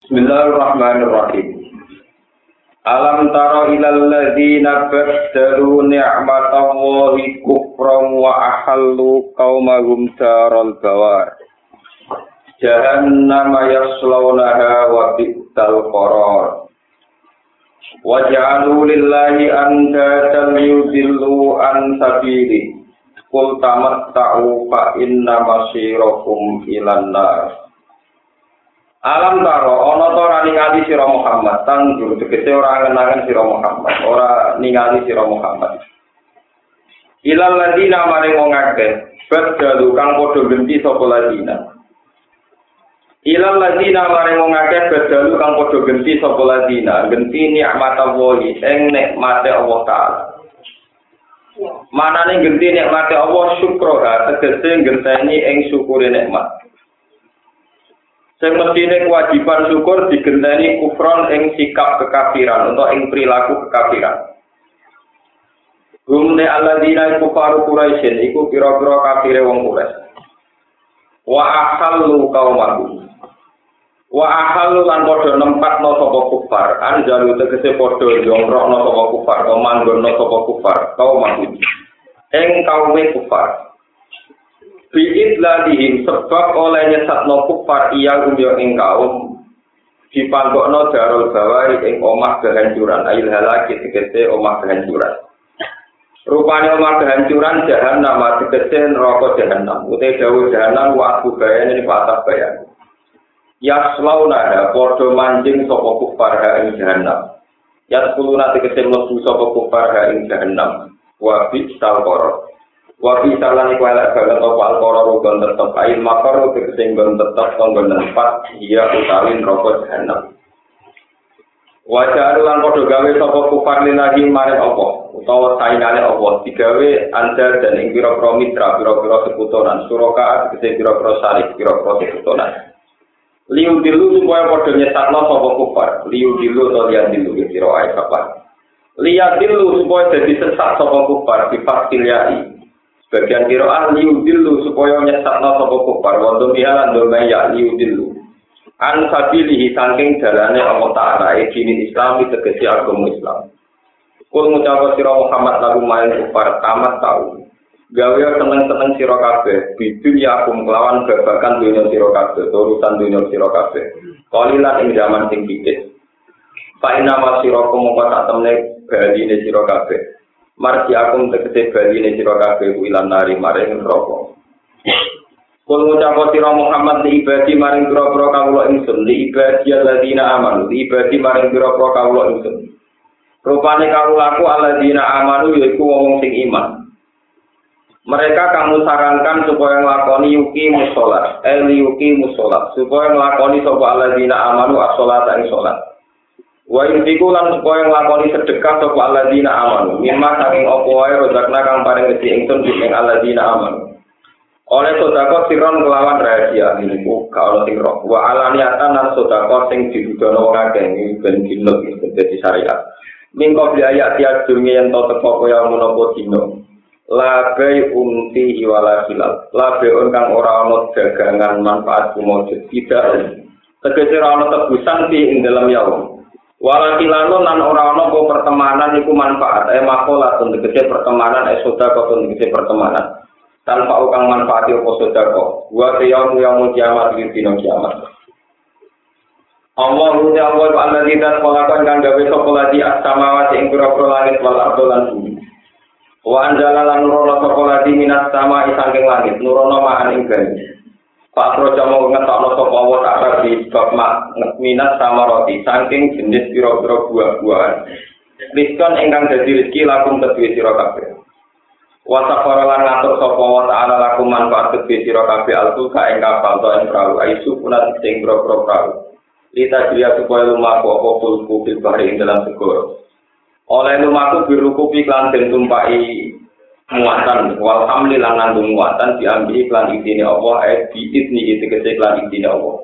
Bismillahirrahmanirrahim. Alam tara ilal ladzina baddalu ni'matallahi kufran wa ahallu qaumahum daral bawar. Jahannam yaslawnaha wa bi'sal qarar. Wa ja'alu lillahi andatan yudillu an sabili. Qul tamatta'u fa inna masirakum ilan nar. Alam taro ana to ora ningali sira Muhammad. Tang juru tegese ora ngenangan sira Muhammad. Ora ningali sira Muhammad. Ilal ladina maring wong akeh badalu kang padha genti sapa ladina. Ilal ladina maring wong akeh badalu kang padha genti sapa ladina. Genti nikmat Allah ing nikmate Allah taala. Manane genti nikmate Allah syukroha tegese genteni ing syukure nikmat Sing mestine kewajiban syukur digenteni kufron ing sikap kekafiran atau ing perilaku kekafiran. Gumne alladzina iku faru Quraisyin iku pira-pira kafire wong Quraisy. Wa ahallu qaumahu. Wa ahallu lan padha nempatno sapa kufar, anjalu tegese padha jongkrokno sapa kufar, manggonno sapa kufar, qaumahu. Ing kaume kufar. Biid ladihim sebab oleh nyesatno kufar iya umyo ing kaum dipanggokno darul bawari ing omah kehancuran. Ayil halaki tegese omah kehancuran. Rupanya omah kehancuran jahanam tegese neraka jahanam utai dawu jahanam wa aku bayan ini patah bayan yaslauna podo manjing sopo kufar ha ing jahanam yaskuluna tegese mlebu sopo kufar ha ing jahanam wa bisal korot Wabi salah iku elek banget apa alkoro rugon tetep ail makor tegese nggon tetep tonggon tempat iya utawi rokok jahanam. Wajah lan padha gawe sapa kufar linahi maring apa utawa saingane apa digawe anda dan ing pira-pira mitra pira-pira sekutonan suraka tegese pira-pira sarik pira-pira sekutonan. Liu dilu supaya padha nyesatno sapa kufar, liu dilu atau lian dilu kira ae sapa. Lihat dilu supaya jadi sesat sapa kufar di faktiliai Bagian kiroah liudilu supaya nyesatno sapa kufar wa dumiya lan ya liudilu. An sabilihi saking dalane Allah Ta'ala dini Islam tegesi agama Islam. Kul ngucap sira Muhammad lagu main kufar tamat tahu. Gawe seneng-seneng sira kabeh bidun ya akum kelawan babakan dunia sira kabeh urusan dunia sira kabeh. Kalilan ing zaman sing dikit. Fa inna ma sira kumangka tak temne baline sira kabeh. Marji akum tegese bali ne sira kabeh ilan nari maring neraka. Kul ngucap sira Muhammad li ibadi maring pira-pira kawula ingsun li ibadi alladzina amanu li ibadi maring pira-pira kawula ingsun. Rupane kawulaku alladzina amanu yaiku wong sing iman. Mereka kamu sarankan supaya nglakoni yuki musolat, eh yuki musolat, supaya nglakoni sapa alladzina amanu as-salat ing. Wa intiku lan supaya nglakoni sedekah sapa alladzina amanu. Mimma saking apa wae rozakna kang paring rezeki ingsun ing alladzina amanu. Oleh sodako siron kelawan rahasia ini ku kalau sing roh. Wa alaniatan lan sodako sing didudono wong akeh iki ben dinut dadi syariat. Mingko beli ayat tiap dunia yang tau teko kaya menopo dino. Labai umti hiwala hilal. Labai kang ora ana dagangan manfaat kumujud. Tidak. Tegese ora ana tebusan di dalam yaum. Walakilano nan ora ana apa pertemanan iku manfaat eh makola untuk gede pertemanan eh sedekah untuk gede pertemanan. Tanpa ukang manfaat apa sedekah wa yaum yaum kiamat di dino kiamat. Allah ruja Allah wa Allah tidak melakukan kan gawe sapa lagi as-samawati ing pira-pira langit wal ardo lan bumi. Wa nurono sapa lagi minas sama isangking langit nurono ma'an ing Projo mau ngetokno sapa wa ta'ala di bab minat sama roti saking jenis pira-pira buah-buahan. Rizkon ingkang dadi rezeki lakum kedue sira kabeh. Wa safara lan ngatur sapa wa ta'ala lakum manfaat kedue sira kabeh alku ka ing kapal to ing perahu aisu punat sing pira-pira perahu. Lita jria supaya lumaku apa fulku fil bahri ing dalam segoro. Oleh lumaku biruku piklan den tumpai muatan wal hamli lan muatan diambil iklan idine Allah eh di idni itu kese iklan idine Allah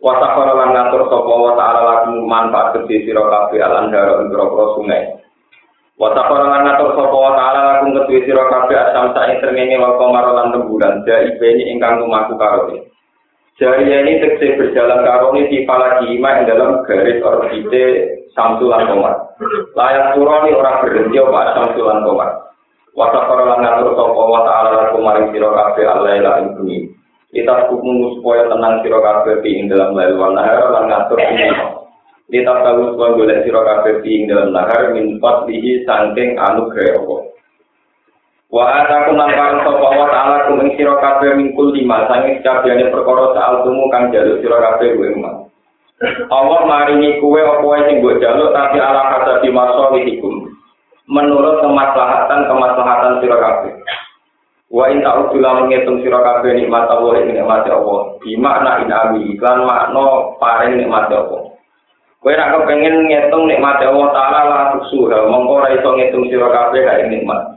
wa safara lan ngatur sapa wa ta'ala lakum manfaat gede sira kabeh al andara ing sungai wa safara lan ngatur sapa wa ta'ala lakum gede sira kabeh asam sak srengenge wa qamar lan rembulan ja ibeni ingkang lumaku karo Jariah ini tegese berjalan karoni di Palagima yang dalam garis orbite Samsulan Komar. Layak turun orang berhenti apa Samsulan Komar. Wasa para lan ngatur sapa wa ta'ala lakum maring sira kabeh Allah ila ing bumi. Kita kumpul supaya tenang sira kabeh ing dalam lail wal nahar lan ngatur ini. Kita tahu supaya golek sira kabeh ing dalam nahar min fadlihi saking anugerah Allah. Wa ataku parang sapa wa ta'ala kuming sira kabeh mingkul lima sange kabehane perkara saal tumu kang jaluk kabeh kuwi emas. Allah maringi kuwe apa wae sing mbok jaluk tapi ala kata di. Menurut kemaslahatan kemaslahatan sira kabeh. Wa in ta'udzulah menghitung sira kabeh nikmat Allah ing nikmat Allah. Di makna inami iklan makna paring nikmat Allah. Kowe nek kepengin ngitung nikmat Allah taala la tusuha mongko ora iso ngitung sira kabeh nikmat.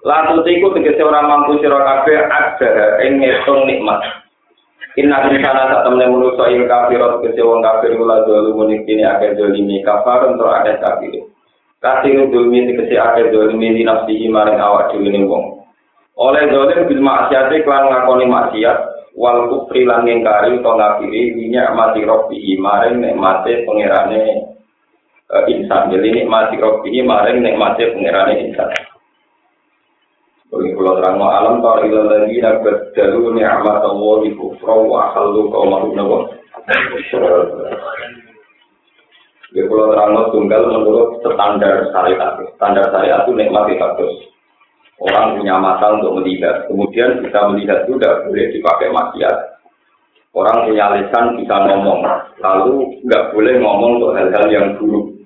Lalu iku tegese ora mampu sira kabeh ada ing ngitung nikmat. Inna insana sak temne manusa ing kafir tegese wong kafir kula dulu kene akeh dolimi kafar untuk akeh kafir. Kasih dolimi tegese akeh dolimi di nafsihi maring awak dhewe ning wong. Oleh dolim bil maksiate klan ngakoni maksiat wal kufri lan ngingkari utawa ngafiri minyak mati robbihi maring nikmate pangerane uh, insan. Jadi nikmati robbihi maring nikmate pangerane insan. Bagi pulau terang alam tar ila lagi nak berjalu ni'mat Allah di kufra wa akhalu kaum mahum nabo. Bagi pulau terang tunggal menurut standar syariat. Standar syariat itu nikmat kados. Orang punya mata untuk melihat, kemudian bisa melihat tidak boleh dipakai maksiat. Orang punya lisan bisa ngomong, lalu nggak boleh ngomong untuk hal-hal yang buruk.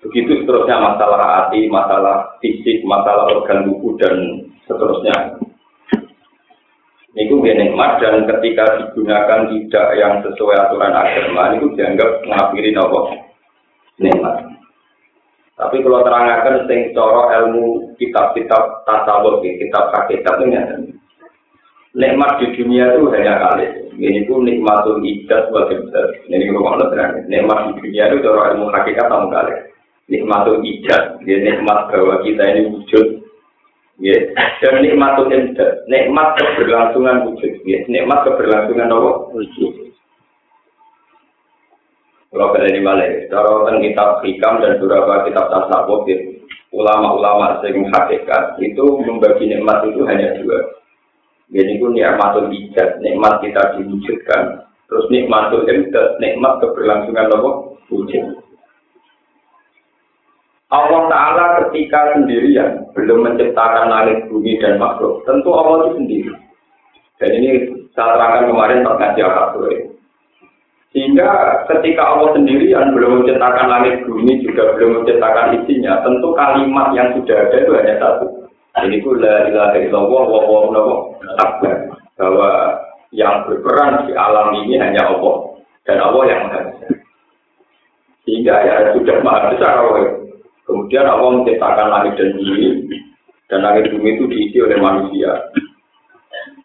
Begitu seterusnya masalah hati, masalah fisik, masalah organ tubuh dan seterusnya. Itu nikmat dan ketika digunakan tidak yang sesuai aturan agama itu dianggap mengakhiri nopo nikmat. Tapi kalau terangkan sing coro ilmu kitab-kitab tasawuf, kitab hakikat ini nikmat di dunia itu hanya kali. Ini pun nikmatul ijaz wal Ini kalau mau terang, nikmat di dunia itu coro ilmu hakikat sama kali. Nikmatul ijaz, ya nikmat bahwa kita ini wujud, ya dan nikmatul imdad, nikmat keberlangsungan wujud, ya nikmat keberlangsungan apa? Wujud. Kalau kalian balik, kalau tentang kitab hikam dan beberapa kitab tasawuf, ya, ulama-ulama sing hakikat itu membagi nikmat itu hanya dua. Jadi itu nikmatul ijaz, nikmat kita diwujudkan. Terus nikmatul imdad, nikmat keberlangsungan apa? Wujud. Allah Ta'ala ketika sendirian belum menciptakan langit bumi dan makhluk. Tentu Allah itu sendiri. Dan ini saya terangkan kemarin perkajian sore. Sehingga ketika Allah sendirian belum menciptakan langit bumi juga belum menciptakan isinya, tentu kalimat yang sudah ada itu hanya satu. Jadi itu la illallah wa wa akbar. Bahwa yang berperan di alam ini hanya Allah dan Allah yang maha Sehingga ya sudah maha besar Allah Kemudian Allah menciptakan langit dan bumi, dan langit bumi itu diisi oleh manusia.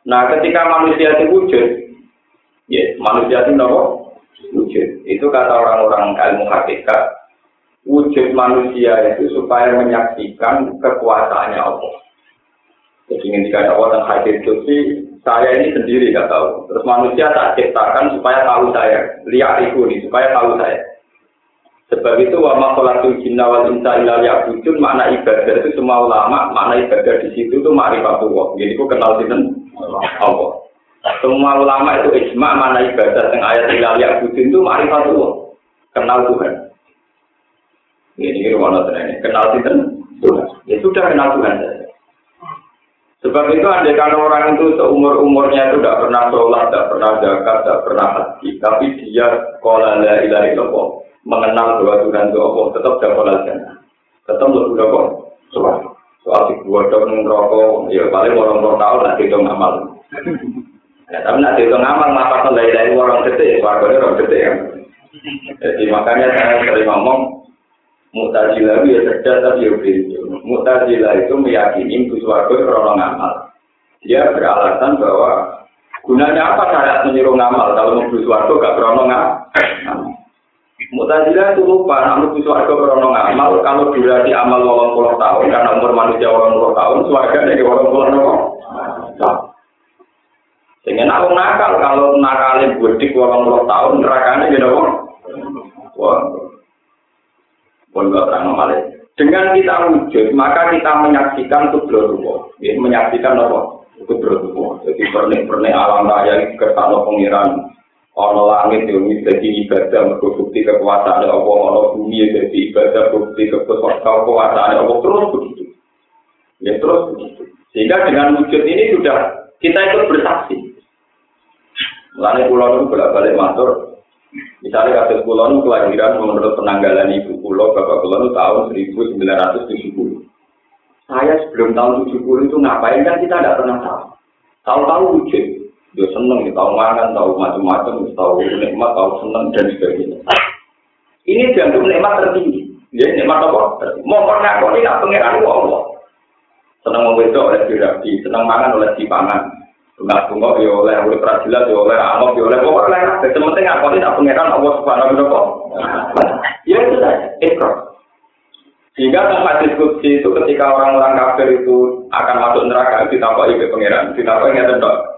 Nah, ketika manusia itu wujud, ya manusia itu apa? Wujud. Itu kata orang-orang ilmu hakikat, wujud manusia itu supaya menyaksikan kekuasaannya Allah. Jadi ketika Allah dan hadir sih, saya ini sendiri nggak tahu. Terus manusia tak ciptakan supaya tahu saya, lihat itu nih, supaya tahu saya. Sebab itu wa makhlukul jinna wal insa illa ya'budun makna ibadah itu semua ulama makna ibadah di situ itu ma'rifatullah. Jadi ku kenal sinten Allah. Semua ulama itu ijma makna ibadah yang ayat illa ya'budun itu ma'rifatullah. Kenal Tuhan. Ini ini rumah ini kenal Tuhan. Ya sudah kenal Tuhan saja. Sebab itu andai kan orang itu seumur umurnya itu tidak pernah sholat, tidak pernah zakat, tidak pernah haji, tapi dia kola la ilaha mengenal bahwa Tuhan itu Allah tetap dapat jannah. Tetap lebih dapat soal soal si dua dok rokok, ya paling orang orang tahu nanti itu ngamal. Ya, tapi nanti itu ngamal maka dari dari orang gede, warganya orang gede ya. Jadi makanya saya sering ngomong Mutazilah ya cerdas tapi ya begitu. Mutazilah itu meyakini itu suarga orang ngamal. Dia beralasan bahwa gunanya apa syarat menyuruh ngamal kalau mau suarga gak krono ngamal. Mutazilah itu lupa, namun itu suarga krono ngamal, kalau durasi amal walang puluh tahun, karena umur manusia walang puluh tahun, suarga dari walang puluh tahun. Dengan aku nakal, kalau nakalin budik walang puluh tahun, nerakanya gitu kok. Wah, pun gak terang. Dengan kita wujud, maka kita menyaksikan kubro ya, menyaksikan apa? Kubro Jadi pernik-pernik alam raya kersano pengiran, ono langit yang jadi ibadah, bukti kekuasaan Allah, ono bumi jadi ibadah, bukti kekuasaan Allah, terus begitu. Ya terus begitu. Sehingga dengan wujud ini sudah kita ikut bersaksi. Lalu pulau itu bolak-balik matur. Misalnya kasus pulau itu kelahiran menurut penanggalan ibu pulau bapak pulau itu tahun 1970. Saya sebelum tahun 70 itu ngapain kan kita tidak pernah tahu. Tahu-tahu wujud. Dia seneng, tahu makan, tahu macam-macam, tahu nikmat, tahu seneng dan sebagainya. Ini dianggap nikmat tertinggi. Ya, nikmat apa? Mau pernah kau tidak pengiran Allah. Seneng mau oleh dirabi, seneng mangan oleh dipangan. Bunga bunga ya oleh urip rasilat ya oleh amok ya oleh pokoknya lah. Jadi penting apa ini tak pengiran Allah subhanahu wa taala. Ya itu saja. Ikrar. Sehingga tempat diskusi itu ketika orang-orang kafir itu akan masuk neraka ditapai ke pangeran, ditapai nggak tentu.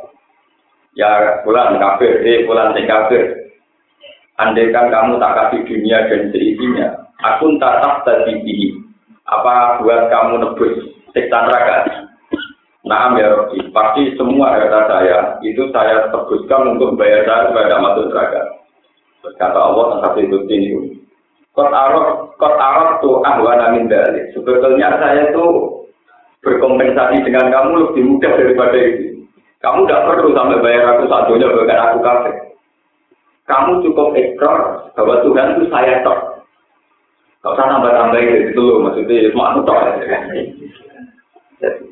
Ya bulan kafir, eh bulan si kafir. Andaikan kamu tak kasih dunia dan seisinya, aku tak tak tadi Apa buat kamu nebus siksa neraka? Nah, ya pasti semua harta saya itu saya tebuskan untuk bayar saya tidak masuk neraka. Kata Allah tentang itu ini. Kot arok, kot arok tuh ahwana min dari. Sebetulnya saya itu berkompensasi dengan kamu lebih mudah daripada itu. Kamu tidak perlu sampai bayar aku satunya bahkan aku kafe. Kamu cukup ekor bahwa Tuhan itu saya tok. Kau usah tambah-tambah gitu loh, maksudnya cuma aku tok. Jadi,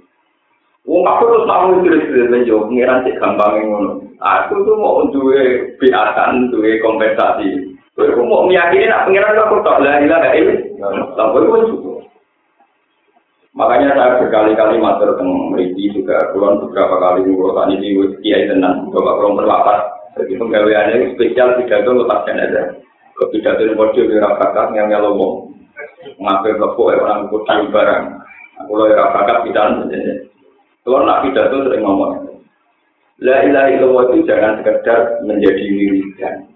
Wong aku terus mau terus menjo pengiran sih gampang ngono. Aku tuh mau duwe biasan, duwe kompensasi. Aku mau meyakini nak pengiran aku tak lah ilah ini. Sampai itu cukup. Makanya saya berkali-kali matur tentang Meriki juga, kulon beberapa kali ngurusan ini di kiai tenang, bapak kulon berlapas. Jadi penggaweannya spesial pidato lepas aja. Ke pidato yang bodoh di rakyat yang nyelomong. Ngambil kepuk orang kudu barang. Aku lo rakyat pidato kalau nak pidato sering ngomong, La illallah itu jangan sekedar menjadi wiridan.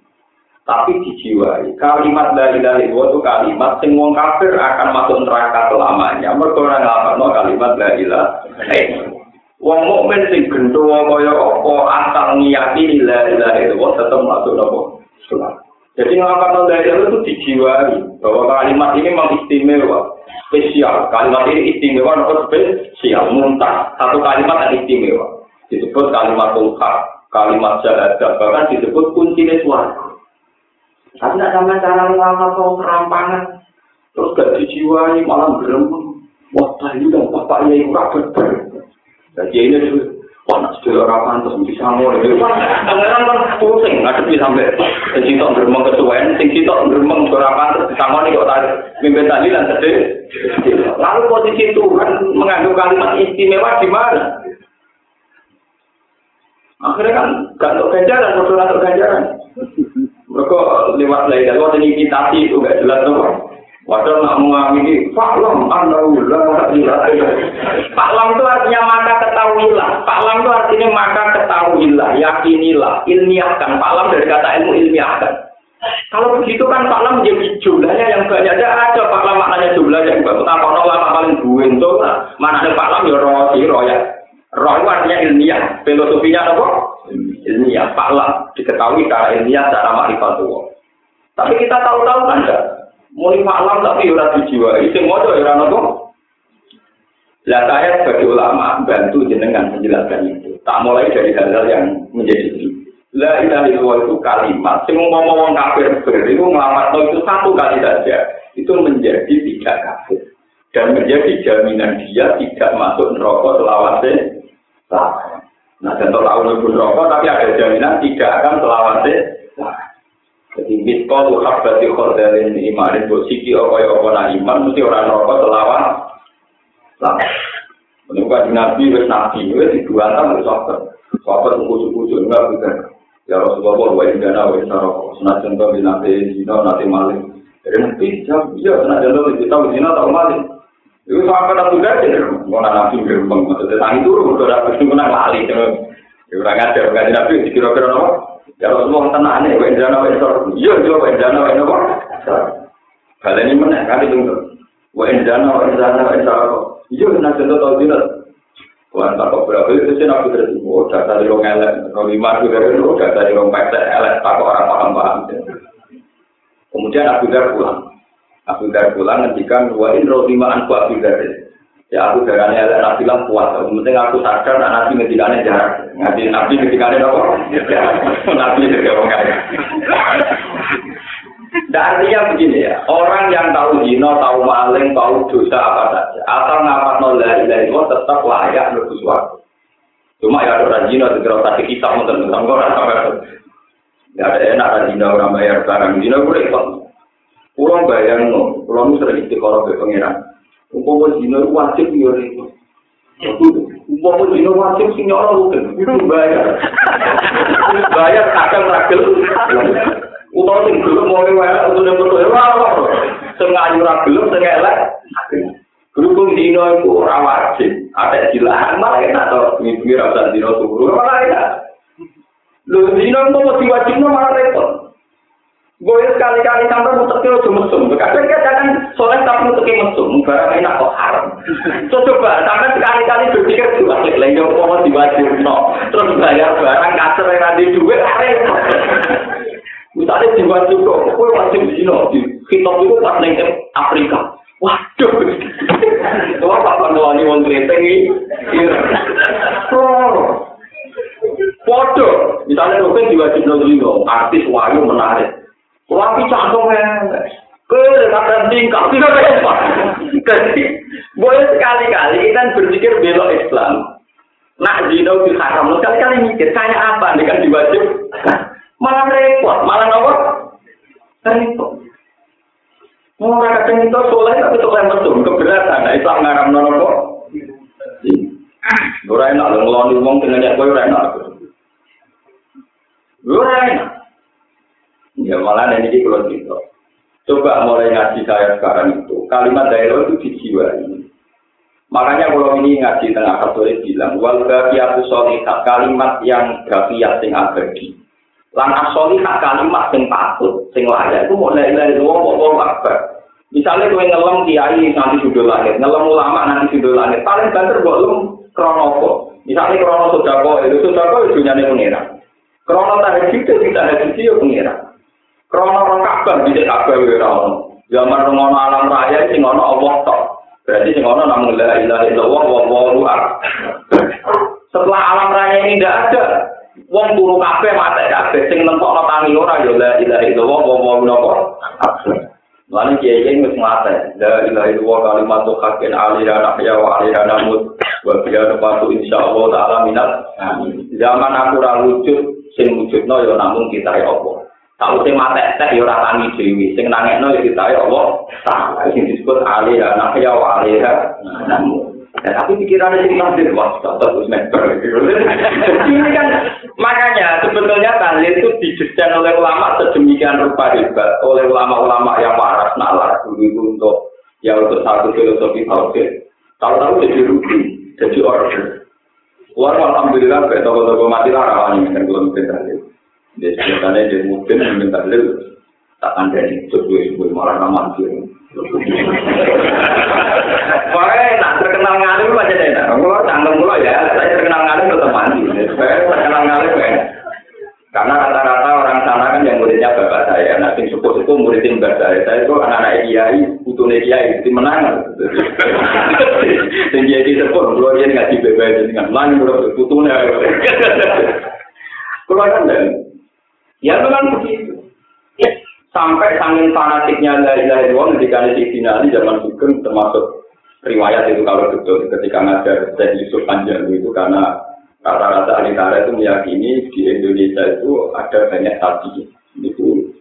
Tapi dijiwai. Kalimat ilaha illallah itu kalimat sing wong kafir akan masuk neraka selamanya. Mergo ora nglafalno kalimat la ilaha Wong mukmin sing gendho kaya apa asal ngiyati la ilaha illallah tetap masuk neraka. Jadi la ilaha itu dijiwai bahwa kalimat ini memang istimewa spesial. Kalimat ini istimewa atau spesial, muntah. Satu kalimat yang istimewa. Disebut kalimat tulhak, kalimat syahadat, bahkan disebut kunci suara. Tapi tidak sama cara lama atau kerampangan. Terus gak dijiwai, malah berembun. Wah, tadi dong, bapaknya itu rapat ber. Jadi ini juga, wah, nak sudah orang pantas, bisa ngomong. Pangeran kan pusing, ngadepi sampai. Sing sitok geremeng kesuwen, sing sitok geremeng ora pantes disangoni kok tadi mimpin tadi lan sedih. Lalu posisi Tuhan mengandung kalimat istimewa di mana? Akhirnya kan gak untuk ganjaran, untuk ganjaran. Mereka lewat lain, lewat imitasi itu gak jelas tuh. Padahal nak mengamini faklam anaulah Faklam itu artinya maka ketahuilah. Faklam itu artinya maka ketahuilah, yakinilah, ilmiahkan. Faklam dari kata ilmu ilmiahkan. Kalau begitu kan faklam menjadi jumlahnya yang banyak. Ada ada faklam maknanya jumlah yang banyak. Tak kono lama paling buentu. Mana ada faklam ya roh roh ya. Roh itu artinya ilmiah. Filosofinya apa? Ilmiah. Faklam diketahui secara ilmiah, secara makrifat Tapi kita tahu-tahu kan enggak? Muni malam tapi ora dijiwai, sing maca ora nopo. Lah saya sebagai ulama bantu jenengan menjelaskan itu. Tak mulai dari hal-hal yang menjadi La ilaha illallah itu kalimat. Sing mau ngomong kafir ber itu itu satu kali saja. Itu menjadi tidak kafir dan menjadi jaminan dia tidak masuk neraka selawase. Nah, contoh tahu neraka tapi ada jaminan tidak akan selawase. Jadi mitkol habati khordalin imanin buat siki ya apa nah iman mesti orang rokok selawan. Lah, menurut nabi wes nabi wes di dua tahun harus sabar. Sabar kucu-kucu enggak bukan. Ya Rasulullah wa inna wa inna rokok. Senajan kau binate zina nanti maling. Jadi nanti jam iya senajan kau kita zina tahu maling. Itu sampai tak sudah sih. Mau nabi gerbang maksudnya tangi turun udah dapat cuma lali. Ya ora ngajar ngajar Nabi kira-kira nopo? Ya Rasulullah tenane wa indana wa insar. Iya yo wa indana wa nopo? Baleni meneh kan itu. Wa indana wa indana wa insar. Iya nek contoh tau. Kuan tak kok berapa itu sih nabi terus oh data di rong elek, lima itu dari data di pesek elek, tak orang paham paham. Kemudian Abu Dar pulang. Abu Dar pulang ngendikan wa in lima anku Abu Dar. Ya aku darahnya elek nabi lah kuat. Penting aku sadar nak nabi ngendikane jarak. Ngaji nabi ngendikane apa? Nabi juga wong kaya. Nah, artinya begini ya, orang yang tahu zina, tahu maling, tahu dosa apa saja, asal ngapat nol dari dari tetap layak lebih suatu. Cuma ya ada orang zina, segera kasih kita untuk tentang orang sampai Gak ada enak ada zina orang bayar barang zina gue ikut. Pulang bayang no, pulang sering istiqoroh ke pangeran. Umpama zina wajib yo itu. Umpama zina wajib sing nyoro itu bayar. bayar kadang ragil. Utawa sing gelem mau wae untuk nek foto ora ora. Sing ayu ra gelem sing elek. Dino itu ora wajib, ada dilarang malah enak to, mikir rasa dino turu malah enak. Lho dino mau diwajibno malah repot. Gue sekali-kali sampai mutek itu mesum. Kadang kadang soleh tapi muteknya mesum. Barang enak kok haram. So coba sampai sekali-kali berpikir juga klik lagi mau diwajib no. Terus bayar barang kasar yang ada duit repot. Misalnya diwajib kok, gue wajib di sini. Di kitab itu pas neng Afrika. Waduh. Itu apa panduannya wong kreteng ini? Foto. Misalnya mungkin diwajib no artis wayu menarik. Wapi canggung Ke kata tingkah tidak apa. Jadi boleh sekali-kali kita berpikir belok Islam. Nak zina di haram, sekali-kali mikir kayak apa dengan diwajib. Malah repot, malah nopo. Repot. Mau kadang itu soleh tapi soleh mesum keberatan. Nah, Islam ngaram nopo. Ora enak lho ngeloni wong dengan kowe ora enak. Ora enak. Ya malah ini kalau gitu. Coba mulai ngaji saya sekarang itu, kalimat daerah itu dijiwai. Makanya kalau ini ngaji tengah katolik bilang, wal gafiyatu solihat, kalimat yang gafiyat sing abadi. Lan asolihat kalimat sing patut, sing layak, itu mulai dari dua wong akbar. Misalnya kowe ngelem kiai nanti sudah langit, ngelem ulama nanti sudah langit, paling banter kok lu kronopo. Misalnya krono sodako, itu sodako itu nyane pengira. Krono tahajud itu tidak tahajud itu pengira. Krono kabar bisa kabar wira ono. Zaman ngono alam raya sing ono Allah tok. Berarti sing ono namun la ilaha illallah wa wallahu Setelah alam raya ini tidak ada, wong turu kabeh mate kabeh sing nentokno tangi ora ya la ilaha illallah wa wallahu Lalu kiai kiai wis mate, la ilaha illallah kalimat haqqin alira nahya wa alira namut wa biya patu insyaallah taala minat. Zaman aku ra wujud sing wujudno ya namung kita ya Allah. Tahu sing mate teh ya ora tangi dhewe, sing nangekno ya kita ya Allah. Taala sing disebut alira nahya wa alira namut. Ya, tapi pikirannya sih nanti wah terus Ini kan makanya sebetulnya tahlil itu didesain oleh ulama sedemikian rupa hebat oleh ulama-ulama yang waras nalar dulu itu untuk ya untuk satu filosofi tauhid. Tahu-tahu jadi rugi, jadi order. Wah, alhamdulillah, toko-toko mati lah rawan kan belum minta Dia sebenarnya dia mungkin minta tahlil tak ada di sebuah malah nama Pokoknya nak terkenal ngalim aja deh. Kalau canggung mulu ya, saya terkenal ngalim tetap mandi. Saya terkenal ngalim ya. Karena rata-rata orang sana kan yang muridnya bapak saya. Sing sepuh itu muridin bapak saya. Saya itu anak-anak kiai, putune kiai, itu menang. Sing kiai sepuh, kalau dia ngaji bebas dengan lain, putune. Kalau kan ya memang begitu. Sampai sangin fanatiknya dari dari wong ketika di finali zaman Sugeng termasuk riwayat itu kalau betul ketika ngajar Syekh Yusuf Panjang itu karena rata-rata ahli itu meyakini di Indonesia itu ada banyak tadi itu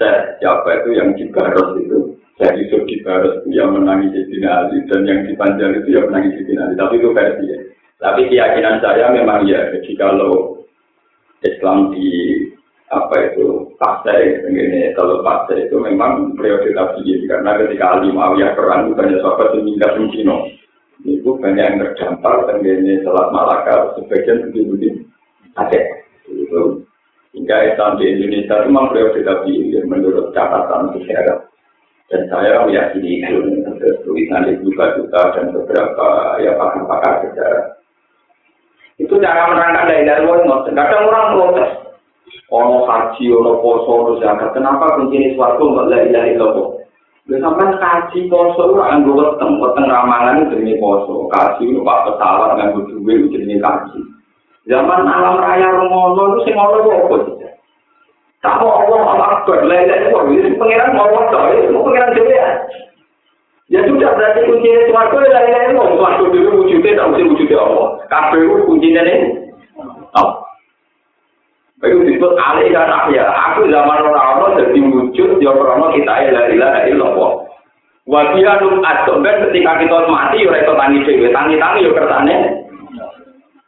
saya siapa itu yang di Baros itu saya Yusuf di Baros itu yang menangis di finali dan yang di Panjang itu yang menangis di finali tapi itu versi ya. Tapi keyakinan saya memang ya, jadi kalau Islam di apa itu partai ini kalau partai itu memang prioritas tinggi karena ketika Ali Muawiyah perang banyak sahabat yang meninggal di Cina itu banyak yang terdampar ini Selat Malaka sebagian bukti-bukti Aceh. Itu hingga Islam di Indonesia itu memang beliau beda pilih menurut catatan sejarah. Dan saya meyakini itu tulisan juga juga dan beberapa ya pakar-pakar sejarah. Itu cara menerangkan dari dari luar Kadang orang protes. Ono haji, ono poso, ono zakat. Kenapa kunci ini suatu nggak la ilaha illallah? Lha sampean kaji poso ora nganggo weteng, weteng ramalan jenenge poso. Kaji lu pak pesawat nganggo duwe jenenge kaji. Zaman alam raya ngono lu sing apa sih? Tak mau Allah Allah akbar, la ilaha illallah. Ini pengiran mau Allah, itu pengiran dhewe ya. Ya sudah berarti kuncinya suarga ya la ilaha illallah. Suarga dhewe wujudnya tak mesti wujudnya Allah. Kabeh kuncinya nih. Oh. Itu disebut alih dan ahya. Aku zaman orang-orang jadi wujud, ya orang kita la ilaha illallah. Wajah num adom kan ketika kita mati, ya itu tangi dewe, tangi-tangi ya kertane.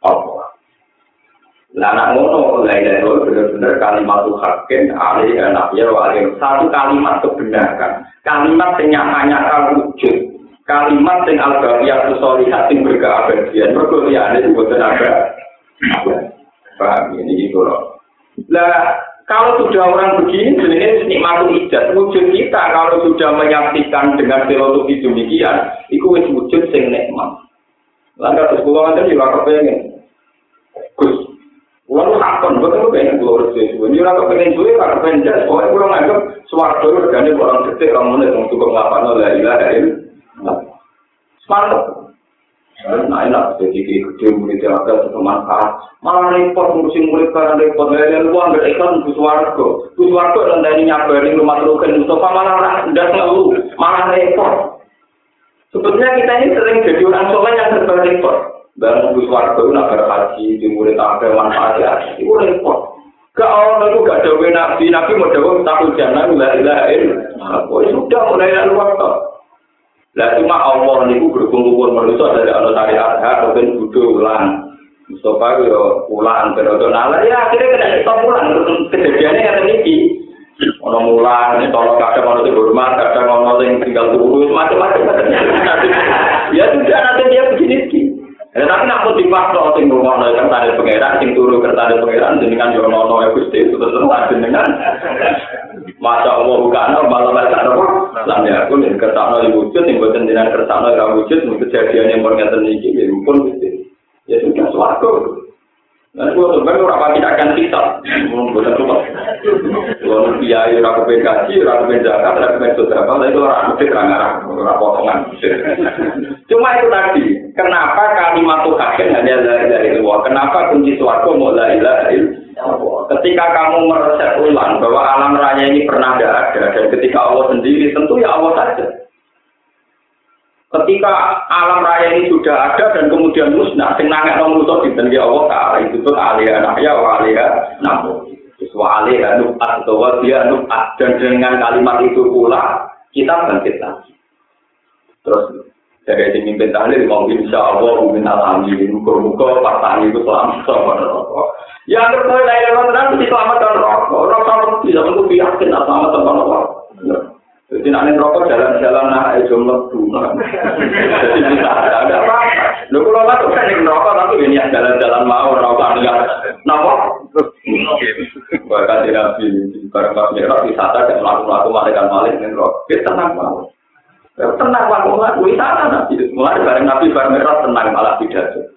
Oh. Nah, anak ngono, la ilaha illallah benar-benar kalimat hakim, alih dan ahya, alih. Satu kalimat kebenaran. Kalimat yang nyata-nyata wujud. Kalimat yang al-baqiyah solihat yang berkeabadian. Berkuliah ini bukan ada. Paham ini gitu loh. Nah, kalau sudah orang begini, sebenarnya nikmatul ijat. Wujud kita kalau sudah menyaksikan dengan filosofi demikian, itu wujud sing nikmat. Lalu terus pulau nanti juga kepengen. Gus, pulau hakon, betul pengen pulau resmi. Ini orang kepengen juga, orang kepengen jas. Pokoknya pulau nganggap suara regane orang detik, orang menit, orang cukup ngapano, la ilaha illallah. Semangat. Nah enak, jadi gede murid yang agak bermanfaat. Malah repot ngurusin murid karena repot. Dari luar nggak ikhlas bus warga. Bus warga dan dari nyabari rumah terukan Mustafa malah tidak ngeluh, malah repot. Sebetulnya kita ini sering jadi orang soleh yang serba repot. Dan warga itu nak berhaji, di murid ada manfaatnya, itu repot. Gak orang itu gak dawe nabi, nabi mau dawe takut jangan, la ilaha illallah. Sudah mulai lalu waktu. Lah cuma Allah niku berkumpul manusia dari Allah syariat ben kudu ulang. Mustafa yo ulang periode nalar ya akhirnya kena stop ulang kejadiannya kata niki. Ono mulang, tolong kadang ono sing hormat, kadang ono sing tinggal turu, macam-macam. ya sudah nanti dia begini sih. Ya, tapi nak pun dipaksa sing ngono kan tadi pangeran sing turu kertane pangeran jenengan yo ono ya Gusti terus terus jenengan. maca Allah ukana malah maca apa lan ya aku nek ketakno iki wujud sing boten dina kersane ra wujud mung kejadian yang mergaten iki ya pun mesti. Ya sudah suatu Nah, itu sebenarnya orang pasti akan kita, bukan cuma. Kalau kiai orang kepen gaji, orang kepen zakat, orang kepen sodara, itu orang musik orang arah, orang potongan. Cuma itu tadi, kenapa kalimat Tuhan hanya dari dari luar? Kenapa kunci suaraku mau dari dari Ketika kamu meresep ulang bahwa alam raya ini pernah ada, dan ketika Allah sendiri, tentu ya Allah saja. Ketika alam raya ini sudah ada dan kemudian musnah, sing nangek nang musuh dinten ya Allah taala itu tuh alih ya wa alih namu. Wa alih nubat atau wa dia nubat dan dengan kalimat itu pula kita bangkit lagi. Terus dari di mimpin tahlil mau insya Allah min alhamdulillah muka-muka partai itu selamat sama rokok. Ya terus tenan mesti selamat dan rokok. Rokok bisa yakin selamat sama rokok. Jadi nanti rokok jalan-jalan nah itu mlebu. Jadi bisa ada apa? Lu kalau nggak tuh kan rokok tapi ini jalan-jalan mau rokok enggak. Napa? Bahkan tidak nabi barang pas merah wisata dan melakukan malaikat malik dengan rokok. Kita tenang mau. Tenang melakukan wisata nabi. Mulai bareng nabi bareng merah tenang malah tidak.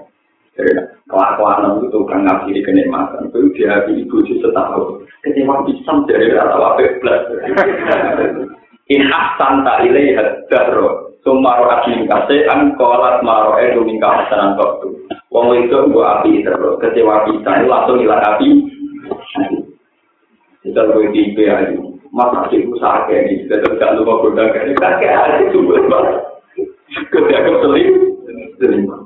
Kelakuan itu kan ngakhiri kenikmatan. Itu di hati ibu sih setahun. Kecewa pisang dari rata wape plus. In ahsan tak ilai hadaro. Sumaro aji kasih an kolat maro edu mingka hasanan waktu. Wong itu gua api terus kecewa kita langsung hilang api. Kita gue di IP aja. Masa sih usaha kayak ini, kita tidak lupa produk kayak ini. Kakek aja coba banget. Ketika keselim, selim.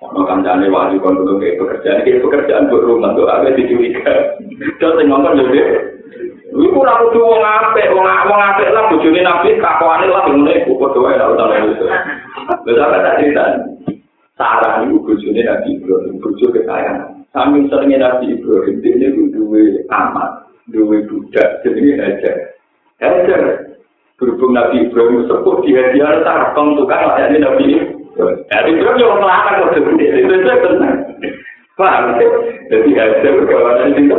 Ono kancane wali kon dulu kayak pekerjaan, kayak pekerjaan buat rumah tuh agak dicuriga. Terus ngomong jadi, lu Iku ora kudu wong apik, wong wong apik lah bojone Nabi kakuane lah ngene iku padha wae ora usah ngono. Lha sampe tak cerita. Sarah iku bojone Nabi Ibrahim, bojo kekayangan. Samping seringnya Nabi Ibrahim, dia itu duwe amat, duwe budak, jadi Hajar. Hajar, berhubung Nabi Ibrahim sepuh di hadiah tarkong tukang layani Nabi Ibrahim. Nabi Ibrahim yang melarang itu, itu. Paham? Jadi Hajar berkawanan itu.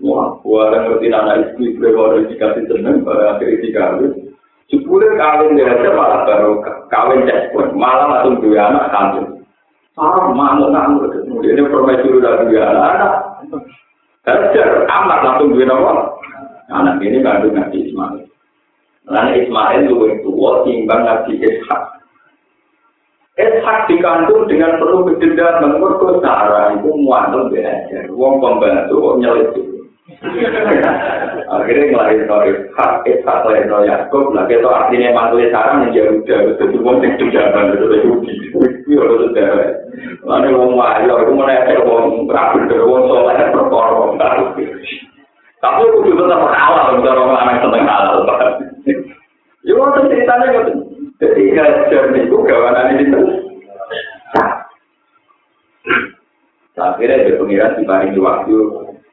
Wah, orang anak istri berwarna dikasih seneng pada akhirnya dikawin. Sepuluh kawin baru kawin cekpon, malah langsung dua anak kandung. Kemudian udah dua anak. Amat langsung dua anak. Anak ini kandung Ismail. Karena Ismail itu tua timbang Nabi Ishak. Ishak dikandung dengan penuh kejendak menurut kesara itu muantung belajar. Uang pembantu, uang Akhirnya ngelahir no Ishak, Ishak lahir no Yaakob. Nah, itu artinya manggulnya sara menjadi muda. Jadi uang yang kejendakan itu sudah yudi. Itu ya sudah dewe. Lalu uang wajah, uang menekir, uang berabun, uang soleh, berkorong. Tapi aku juga tetap kalah, misalnya orang-orang yang tetap kalah. Ya waktu ceritanya gitu. Jadi ngajar itu gawanan ini terus. Akhirnya dia pengiran di paling waktu.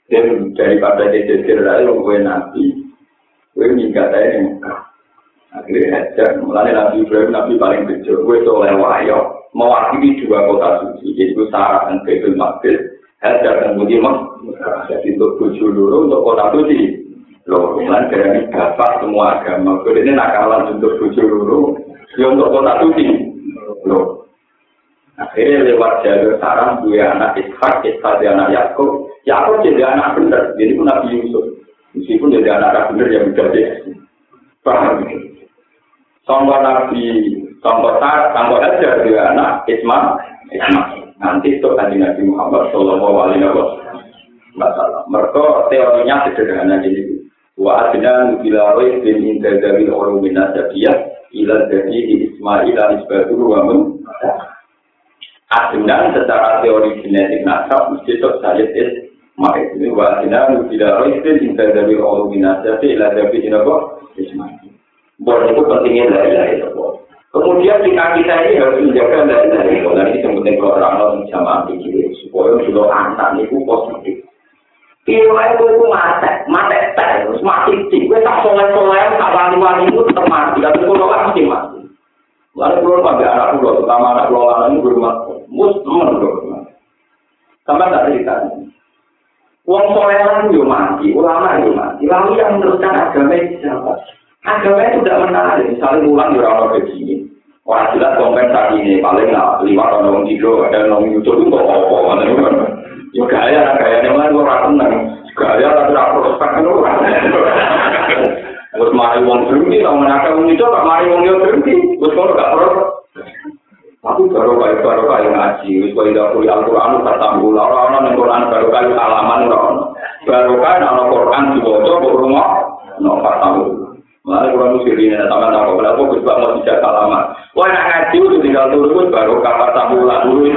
Dan daripada dia jadi lalu gue nabi, gue minggat aja yang Akhirnya hajar, mulai Nabi Ibrahim, Nabi paling kecil, gue soleh wayo, mewakili dua kota suci, yaitu Sarah dan Baitul Maqdis, hajar dan Mudimah, jadi untuk tujuh dulu, untuk kota suci, loh, mulai dari bapak semua agama, gue ini nakalan untuk tujuh dulu, ya untuk kota suci, loh. Akhirnya lewat jalur Sarah, dua anak Ishak, Ishak dan anak Yakub, Yakub jadi anak bener, jadi pun Nabi Yusuf. Meskipun jadi anak bener yang udah deh. Paham gitu. Sangka Nabi, sangka Tar, sangka Hajar dia anak Isma, Isma. Nanti itu tadi Nabi Muhammad Sallallahu Alaihi Wasallam. Mereka teorinya sederhana jadi wa adna bila rois bin inda dari orang minasabiyah ila jadi Ismail al Isbatu wa mun Adnan secara teori genetik nasab mesti itu saya maka ini wajibnya tidak rois bin inda dari orang minasabiyah ila jadi Ismail. Boleh itu pentingnya dari itu. Kemudian kita kita ini harus menjaga dari dari. Dan ini penting kalau orang orang sama pikir supaya sudah anak itu positif. Iya itu itu mati, mati terus mati sih. Gue tak soleh soleh, tak wali wali itu tetap mati. Tapi kalau orang mesti mati. Lalu kalau pada anak pulau, terutama anak pulau anak ini berumah, mus teman berumah. Sama tak cerita. Uang soleh itu mati, ulama itu mati. Lalu yang meneruskan agama itu siapa? Agama itu tidak menarik, misalnya ulang di orang begini. Wah jelas kompensasi ini paling nggak lima tahun tidur, ada orang itu itu apa? yo gaya ra gaya nang ora ora tenang. Gaya ra ora prospek lho ora wis mari wong dengki tau menaka wong itu tak mari wong yo dengki wis kok gak ora aku karo bae karo bae ngaji. Wis koyo ndak kuwi Al-Qur'an tak tambul ora ana nang Qur'an karo kali alaman ora ana barokah ana Qur'an diwaca kok rumah no patang Malah kurang musir ini, sama sama kalau aku bisa mau tidak salaman. Wah nak ngaji udah tinggal turun baru kabar tamu dulu.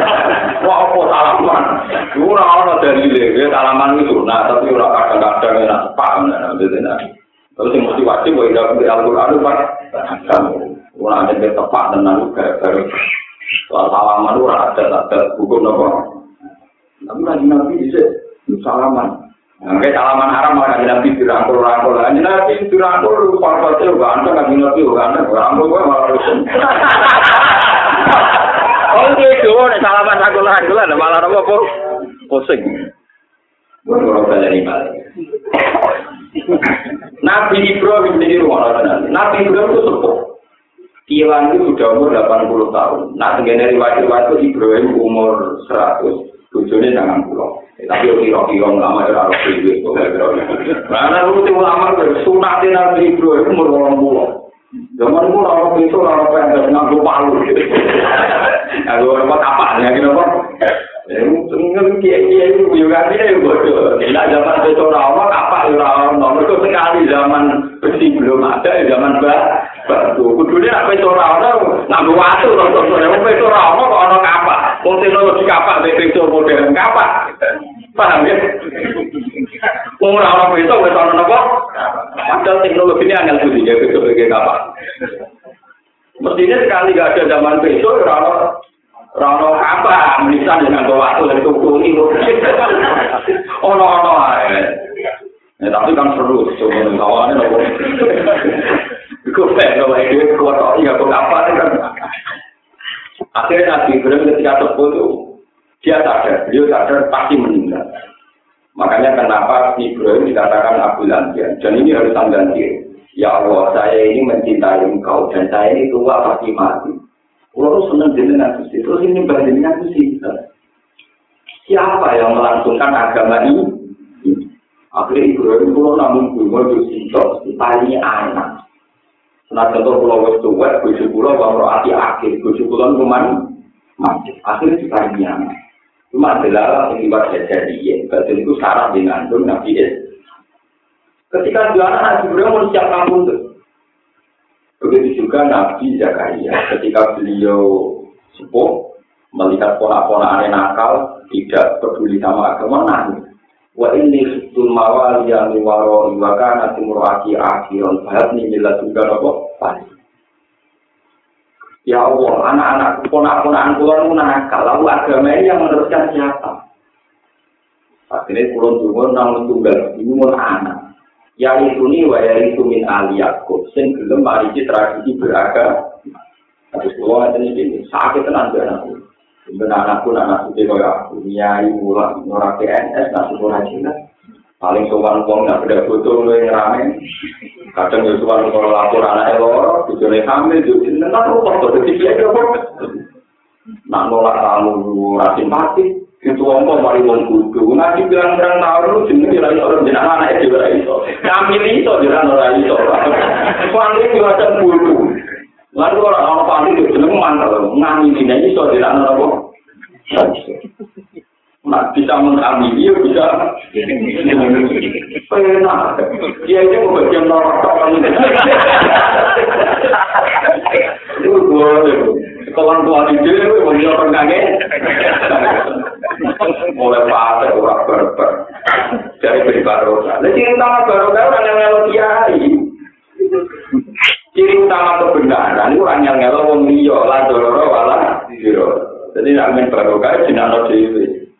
Wah apa salaman? Dulu orang dari dia salaman itu, nah tapi orang kadang-kadang enak paham nah gitu nah. Terus yang mesti wajib boleh dapat di Al-Quran pak. Orang ada yang tepat dan lalu kayak baru soal salaman orang ada ada hukum apa. Tapi lagi nabi bisa salaman. Nah, salaman haram malah kaji nabi dirangkul rangkul. Kaji nabi dirangkul parpatnya juga anda kaji nabi juga anda rangkul gue malah rusun. Oh gitu, nih salaman rangkul rangkul ada malah apa kok pusing. Gue orang balik balik. Nabi Ibrahim ini rumah orang Nabi Ibrahim itu sepuh. Kilang itu sudah umur 80 tahun. Nah, dengan riwayat-riwayat itu Ibrahim umur 100, tujuannya jangan pulau. tapi yo kira kira ulama ora ora kuwi kok gak kira kira ana urut ulama kok sunah dina ibro iku mung ora mulo zaman mulo ora itu orang ora pengen dadi nang lupa lu aku ora apa apa? Ya kira kok Tunggal kiai-kiai itu juga ada yang bodoh. Bila zaman itu orang apa ora Nomor itu sekali zaman besi belum ada, ya zaman bah. Kudunya besok rawa, nanggu itu Besok rawa, kalau ada Wong teknologi kapak beso modern kapak. Paham ya? Wong ora ana beso wis ana napa? Padahal teknologi ini angel budi ya beso sebagai kapak. Mestinya sekali gak ada zaman beso ora ana kapak, misal dengan waktu dari tuku ini. Ono-ono ae. Ya, tapi kan seru, cuma kawannya nopo. Gue pengen kalau ini kuat iya apa? Akhirnya Nabi Ibrahim ketika tersebut dia sadar, beliau sadar pasti meninggal. Makanya kenapa Ibrahim dikatakan Abu Lantian. Dan ini harus diri. Ya Allah, saya ini mencintai engkau dan saya ini tua pasti mati. Kalau senang dengan Gusti, terus ini bandingnya Gusti. Siapa yang melangsungkan agama ini? Akhirnya Ibrahim pulau namun bunga Gusti, tanya anak. Nah contoh pulau wes tuwek, bujuk pulau bang ati akhir, bujuk pulau kuman mati. Akhirnya ditanya. Cuma adalah akibat jadi ya, betul itu sarah dengan tuh Nabi. Ketika jualan Nabi Ibrahim siap kampung tuh. Begitu juga Nabi Zakaria, ketika beliau sepuh melihat pola-pola aneh nakal, tidak peduli sama agama, nangis. Wa inni khiftul mawali ya mi waro wa kana akhiron fa ni mila juga nopo Ya Allah, anak-anak ponak-ponakan kula nu nakal, lalu agama ini yang meneruskan siapa? Akhirnya kulon tunggu nang tunggal, ini mau anak. Ya itu nih, wa ya itu min ali Yakub, sing gelem mari tradisi beragam. Tapi kulon ini, sakit tenan anakku. Benar anakku, anak suci kaya aku, nyai mula, nora PNS, nasi murah Cina. Paling sopan uang nggak beda foto lu yang rame. Kadang ya sopan kalau lapor anak elor, tujuannya hamil, juga nggak tahu kok, jadi dia kok. Nak nolak tamu rasim mati, itu omong mari wong kudu. Ngaji bilang-bilang tahu lu jenenge lagi orang jenang anak itu ora iso. Kami itu jenang ora iso. Paling macam kudu. Lalu orang orang panik itu seneng mantel, ngami ini iso tidak nopo. Nah, bisa mengami dia bisa. Pernah, dia itu mau bagian norak ini. Itu boleh. Kalau tua di dia, mau dia orang kaget. Mulai pasir orang berber. Dari beri barokah. Jadi utama barokah orang yang ngelok kiai. Ciri utama kebenaran itu orang yang ngelok wong liya la doloro wala diro jadi nak men barokah jenano dhewe.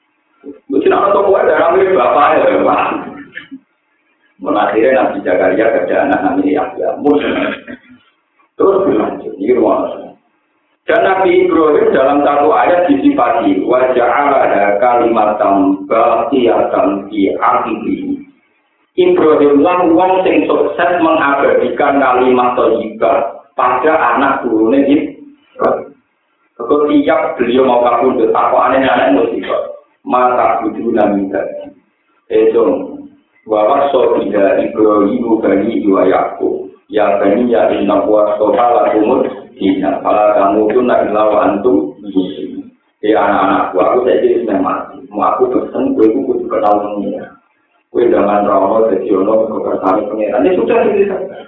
Lu jenano to kuwi darah mirip bapak ya Pak. Menakhirnya Nabi Zakaria ada anak namanya Yahya. Terus berlanjut, ini ruang Dan Nabi Ibrahim dalam satu ayat disifati wajah ada kalimat baqiyatan fi akhirih Ibrahim lan wong sing sukses mengabadikan kalimat thayyibah pada anak turune Ibrahim. tiap beliau mau kabundut, aku aneh anak musibah. Mata budu nami tadi. Esong, bahwa sohida Ibrahim bani iwa yakub. Ya bani ya inna wa soha lakumut dina. Kalau kamu tuh nak lawa antum. Ya anak-anakku, aku saya jadi mati. Mau aku pesen, gue kudu kenal. Kue jangan rawa jadi ono kebersama pengiran. Ini sudah diceritakan.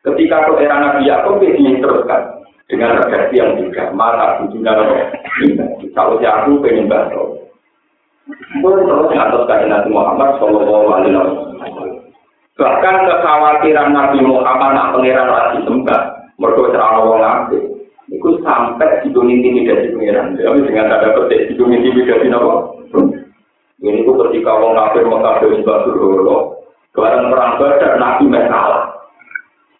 Ketika ke era Nabi Yakub ini diteruskan dengan redaksi yang juga mata roh. Kalau si aku pengen bantu. Gue terus ngatur Nabi Muhammad Shallallahu Alaihi Wasallam. Bahkan kekhawatiran Nabi Muhammad nak pengiran lagi sembah, mereka cerah wong. Itu sampai di dunia intimidasi pengiran. Jadi dengan ada petik di dunia intimidasi nopo. Ini tuh ketika wong kafir mau kafir sebab dulu, barang perang badar nabi mereka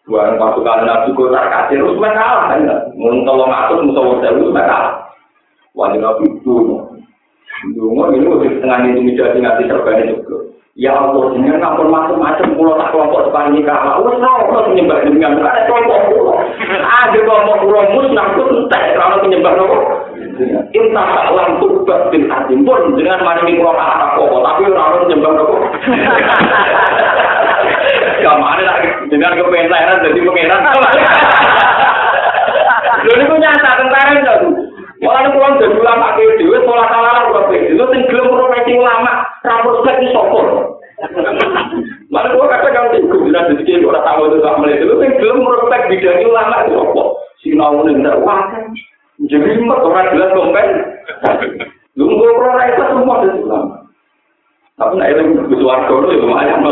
Barang pasukan nabi kota kasir terus mereka kan? Mau tolong atur musuh wong sewu mereka Wajib nabi itu, Dungo ini udah setengah intimidasi ngasih serban itu. Ya Allah, dengan ngampun macam-macam pulau tak kelompok depan nikah. Wes tau kalau penyembah dengan ada kelompok pulau. Ada kelompok pulau musnah itu entek kalau penyembah nopo. Inta alam turbat bin adim pun dengan ini pulau tak apa tapi orang penyembah nopo. Kamane lagi dengan kepentenan jadi pengenan. Lho niku nyata tentara itu. Malah pulang dari ulama ke dewe, sholat salah udah ke dewe, sing gelem profesi ulama, rambut set di sopor. Malah gua kata kan sih, gue bilang di sini orang tahu itu tak melihat itu, sing gelem prospek bidang ulama itu sopor. Sinau ini tidak wah kan, jadi mat orang jelas dompet. Nunggu pro itu semua dari ulama. Tapi nak itu butuh warga itu ya lumayan.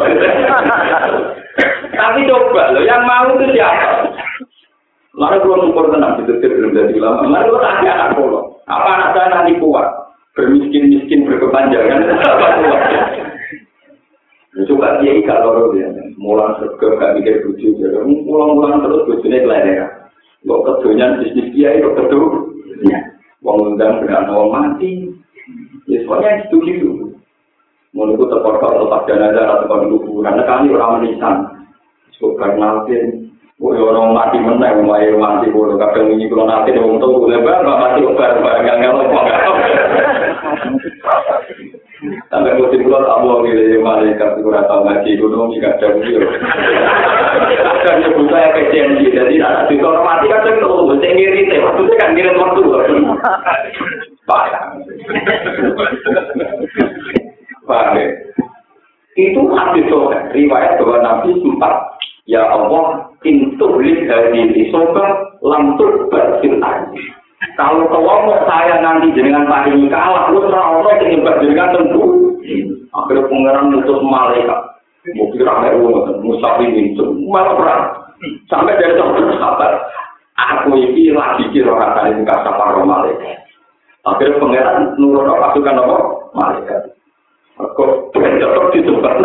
Tapi coba loh, yang mau itu siapa? Mari kalau syukur tenang, itu belum jadi ulama. Mari kalau nanti anak pulau. Apa anak saya nanti kuat? Bermiskin-miskin, berkepanjangan. Coba dia ikat loro dia, mulang serga gak mikir bujuk, mulang-mulang terus bujuknya kelainan. Kok kedunya bisnis dia itu kedua. Wong undang dengan wong mati. Ya soalnya itu gitu. Menurutku terkorkor lepas dana darah atau kuburan. Karena kami orang menisan. Suka nalkin. Woi orang mati menang, mulai mati bulu. Kadang ini kalau nanti dia tuh, lebar, mati obat, barang nggak ngelok, Sampai musim pulau tak mau milih malaikat itu rata ngaji gunung jika ada beliau. Kadang nyebut saya PCMG, jadi anak di mati kadang tuh, saya ngirit, waktu saya kan ngirit waktu. Paham. Paham Itu hadis sobat, riwayat bahwa Nabi sempat Ya Allah, pintu lihat di sobat, lamtur bersintai. Kalau mau saya nanti jenengan paringi kalah, lu ora ono sing nyembah jenengan tentu. Akhirnya pangeran mutus malaikat. Mungkin ramai uang, musafi itu, malah perang. Sampai dari satu sahabat, aku ini lagi kira kata ini kata para malaikat. Akhirnya pangeran nurun pasukan apa? Malaikat. Kok benjok disembah?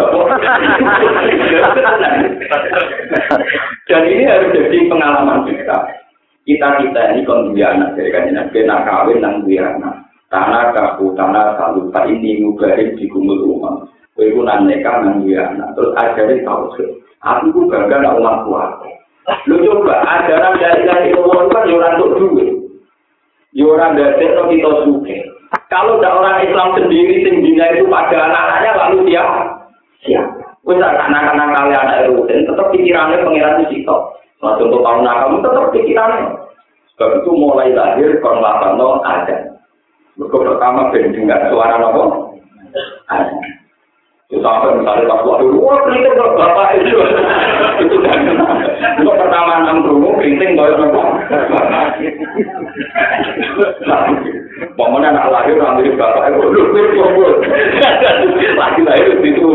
Dan ini harus jadi pengalaman kita. Kita kita ini kon duwe anak dari kan nabi nak kawin nang duwe anak. Tanah kaku tanah selalu pak ini ngubarin di kumul rumah. Kowe ku nang neka anak. Terus ajarin tau aku ku gagal nak umat kuat. Lu coba ajaran dari dari Allah kan orang untuk duit orang dari no kita suke kalau ada orang Islam sendiri sing itu pada anak-anaknya lalu dia siap? Wes anak-anak kalian anak rutin tetap pikirannya pengiran di situ. Nah, contoh tahun nakal tetap pikirannya. Sebab itu mulai lahir kon no ada. Mereka pertama dengar suara nopo ada. Itu sampai misalnya pas waktu wah ke bapak itu. itu kan. Itu pertama enam rungu keriting kau nopo. Pokoknya anak lahir nanti bapak itu lu. Lagi lahir itu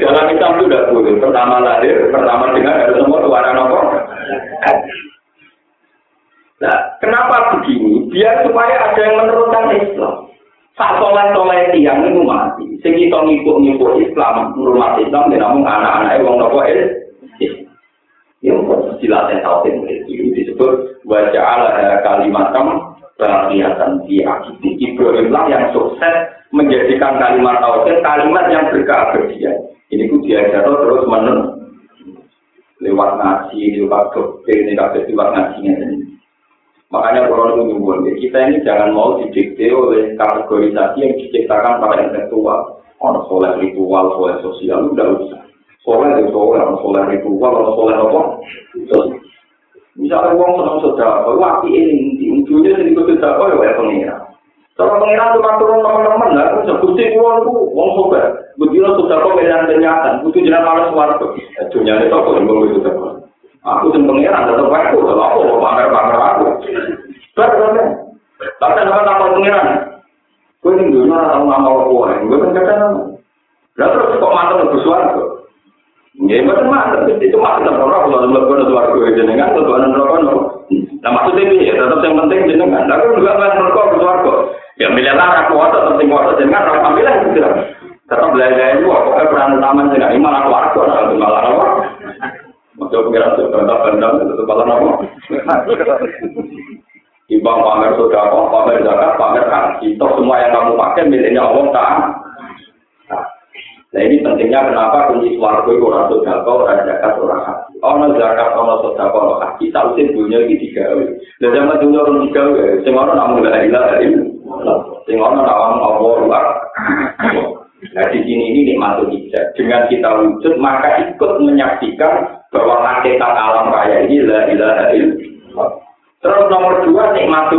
Jalan hitam itu udah turun. Pertama lahir, pertama dengar ada semua suara nopo. Nah, kenapa begini? Biar supaya ada yang meneruskan Islam. Sak soleh soleh tiang itu mati. Sing kita ngikut ngikut Islam, rumah Islam, dan namun anak-anak yang nopo. Yang pun silatnya tahu itu disebut wajah Allah kalimat kamu kelihatan di akibat Ibrahim yang sukses menjadikan kalimat tauhid kalimat yang berkeabadian. Ini ku diajar terus menerus lewat ngaji, lewat doktrin, lewat lewat ngajinya ini. Makanya kalau itu nyumbun, kita ini jangan mau didikte oleh kategorisasi yang diciptakan para intelektual. Orang soleh ritual, soleh sosial, udah usah. Soleh itu soleh, orang soleh ritual, orang soleh apa? Misalnya uang senang saudara, waktu ini, ujungnya sedikit saudara, ya pengira. Cara pengiran itu turun teman-teman, lah, kan sebuti uang itu, uang sobat. Begitu sudah kok pilihan kenyataan, butuh malas suara tuh. Dunia itu aku yang itu teman. Aku yang pengiran, tetap aku, tetap aku, mau pamer-pamer aku. Kan, tapi apa takut pengiran? Gue ini dunia tahu nama aku, gue kan kata nama. Lalu terus kok mantan lebih suara tuh? Ya, betul mantap. Itu kita pernah kalau suara gue jenengan, tentu neraka Nah maksudnya ini ya tetap yang penting jenengan. Tapi juga neraka suara Ya milih lah aku waktu penting waktu dengan orang ambil gitu. Tetap belajar itu pokoknya peran utama sih nggak malah warga nah malah apa? Maksudnya pengiran sebentar benda itu malah apa? Ibang pamer sudah kok, pamer zakat, pamer haji. Toh semua yang kamu pakai miliknya Allah tak. Nah ini pentingnya kenapa kunci suarga itu orang sudah kau, orang zakat, orang haji. Orang zakat, orang sudah kau, orang haji. Tahu sih dunia ini tiga. Dan zaman dunia orang tiga, semua orang namun tidak hilang dari Sing ana awam Allah luar. Nah di sini ini nikmat hijab. Dengan kita wujud maka ikut menyaksikan bahwa hakikat alam raya ini la ilaha illallah. Terus nomor dua nikmat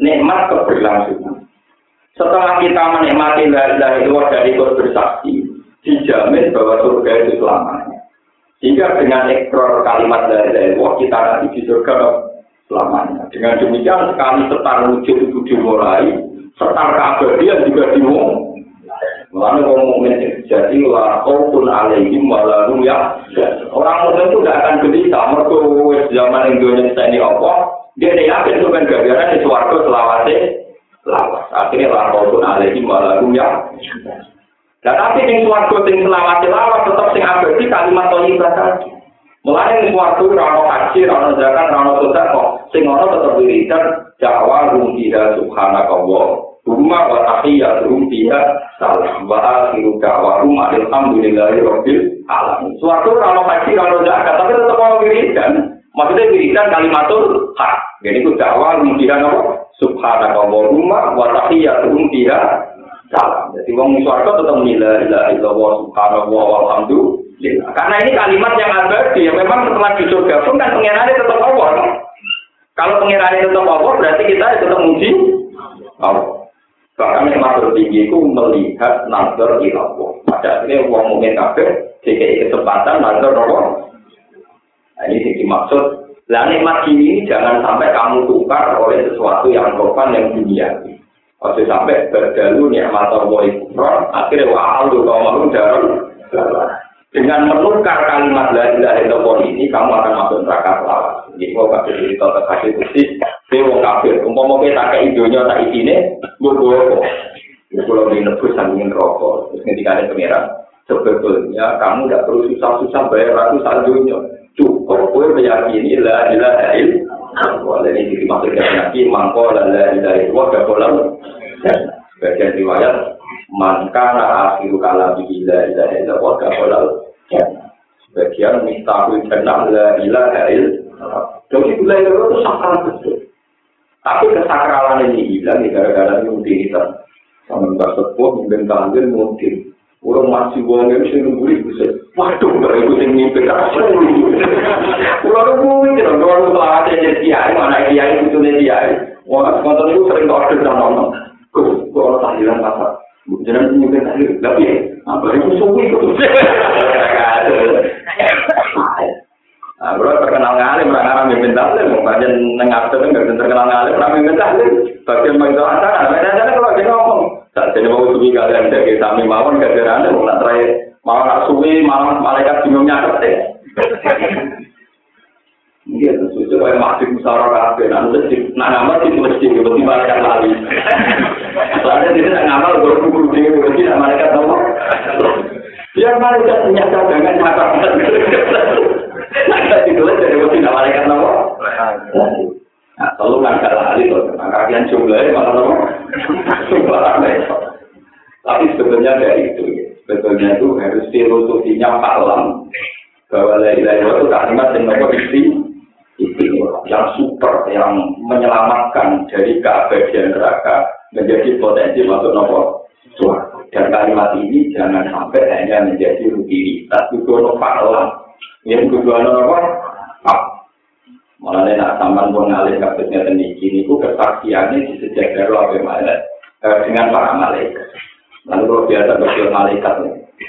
nikmat keberlangsungan. Setelah kita menikmati la ilaha illallah dari ikut bersaksi, dijamin bahwa surga itu selamanya. Sehingga dengan ekor kalimat la ilaha kita nanti di surga selamanya. Dengan demikian sekali setar wujud itu dimulai, setar keabadian juga dimulai. Mulanya orang mukmin jadi lah pun alaihim walahum ya. Orang mukmin itu tidak akan gelisah. Mereka zaman Indonesia ini apa? Dia tidak yakin itu kan gara di suarga selawase lawas. Akhirnya lah pun alaihim walahum ya. Dan tapi yang suarga yang selawase lawas tetap sing abadi kalimat thayyibah tadi. Mulanya yang suarga rano haji, rano zakat, rano sedekah, sing ono tetap wiridan jawa rumpiha subhanakallah Rumah wa tahiyyatuhum fiha salam wa akhiru da'wahum alhamdulillahi rabbil alamin. Suatu kalau haji kalau zakat tapi tetap mau wiridan. Maksudnya wiridan kalimatul hak. Jadi itu dakwah fiha apa? Subhanakallahumma wa tahiyyatuhum fiha salam. Jadi wong swarga tetap la ilaha illallah subhanallah walhamdulillah. Karena ini kalimat yang abadi ya memang setelah di surga pun kan pengirannya tetap Allah. Kalau pengirannya tetap Allah berarti kita tetap muji Allah. Bahkan yang masuk tinggi itu melihat nazar ilallah. Pada akhirnya uang mungkin kabeh, jika kesempatan nazar Allah. Nah, ini sih dimaksud. Lah nikmat ini jangan sampai kamu tukar oleh sesuatu yang rokan yang dunia. Waktu sampai berdalu nikmat Allah itu akhirnya wah lu kau malu darah. Dengan menukar kalimat la ilaha illallah ini kamu akan masuk neraka selama. Jadi mau kasih cerita terkasih khusus, dia mau kafir. Umpama kita tak idonya tak isine, gue kok. Kalau di nebus sambil rokok, terus ketika ada pangeran, sebetulnya kamu tidak perlu susah-susah bayar ratusan dunia. Cukup gue meyakini la ilaha illallah. Ini dimaksudkan yakin mangko la ilaha illallah gak boleh. Bagian riwayat man kana akhiru kalam bila ila ila wa ka wala Sebagian minta aku jenak la ilah ha'il. Jadi gula ilah itu sakral betul. Tapi kesakralan ini hilang di gara-gara rutinitas. Sama mbak sepuh, mungkin kandil, mungkin. Orang masih buang yang bisa nunggu ibu saya. Waduh, mbak ibu saya ngimpi kasih. Orang ibu saya ngomong, orang ibu saya ngomong, kiai, mana kiai, itu nih kiai. Orang sekonton itu sering ngorder dan ngomong. Kuh, kok orang tahlilan pasal. Jangan ngimpi tahlil. Tapi, apa ibu suwi itu? Nah, bro terkenal ngalim, orang Arab yang minta alim, bagian nengah itu nggak terkenal ngalim, orang yang minta alim, bagian bang itu acara, beda aja kalau dia ngomong, saat ini mau suwi kalian jadi kami mawon ada anda, mau terakhir mau nak suwi, malam malaikat bingungnya ada deh. Iya, sesuatu kayak masih musyawarah kafe, nah mesti, nah nama sih mesti, malaikat lali. Soalnya tidak ngamal, baru kubur mesti tidak malaikat nomor. Biar malaikat punya cadangan nyata. Nah, itu jadi mesti tidak malaikat nomor. Nah, selalu nggak lali tuh, nah kalian jumlahnya malah nomor. Tapi sebetulnya dari itu, sebetulnya itu harus filosofinya palam bahwa lain-lain itu kalimat yang nomor istri yang super yang menyelamatkan dari keabadian neraka menjadi potensi masuk nopo dan kalimat ini jangan sampai hanya menjadi rutinitas. Itu nopo yang kedua nopo malah nak sampan pun ngalih kasusnya ini ini itu kesaksiannya di sejak dari apa eh, dengan para malaikat. Lalu kalau biasa berjual malaikat?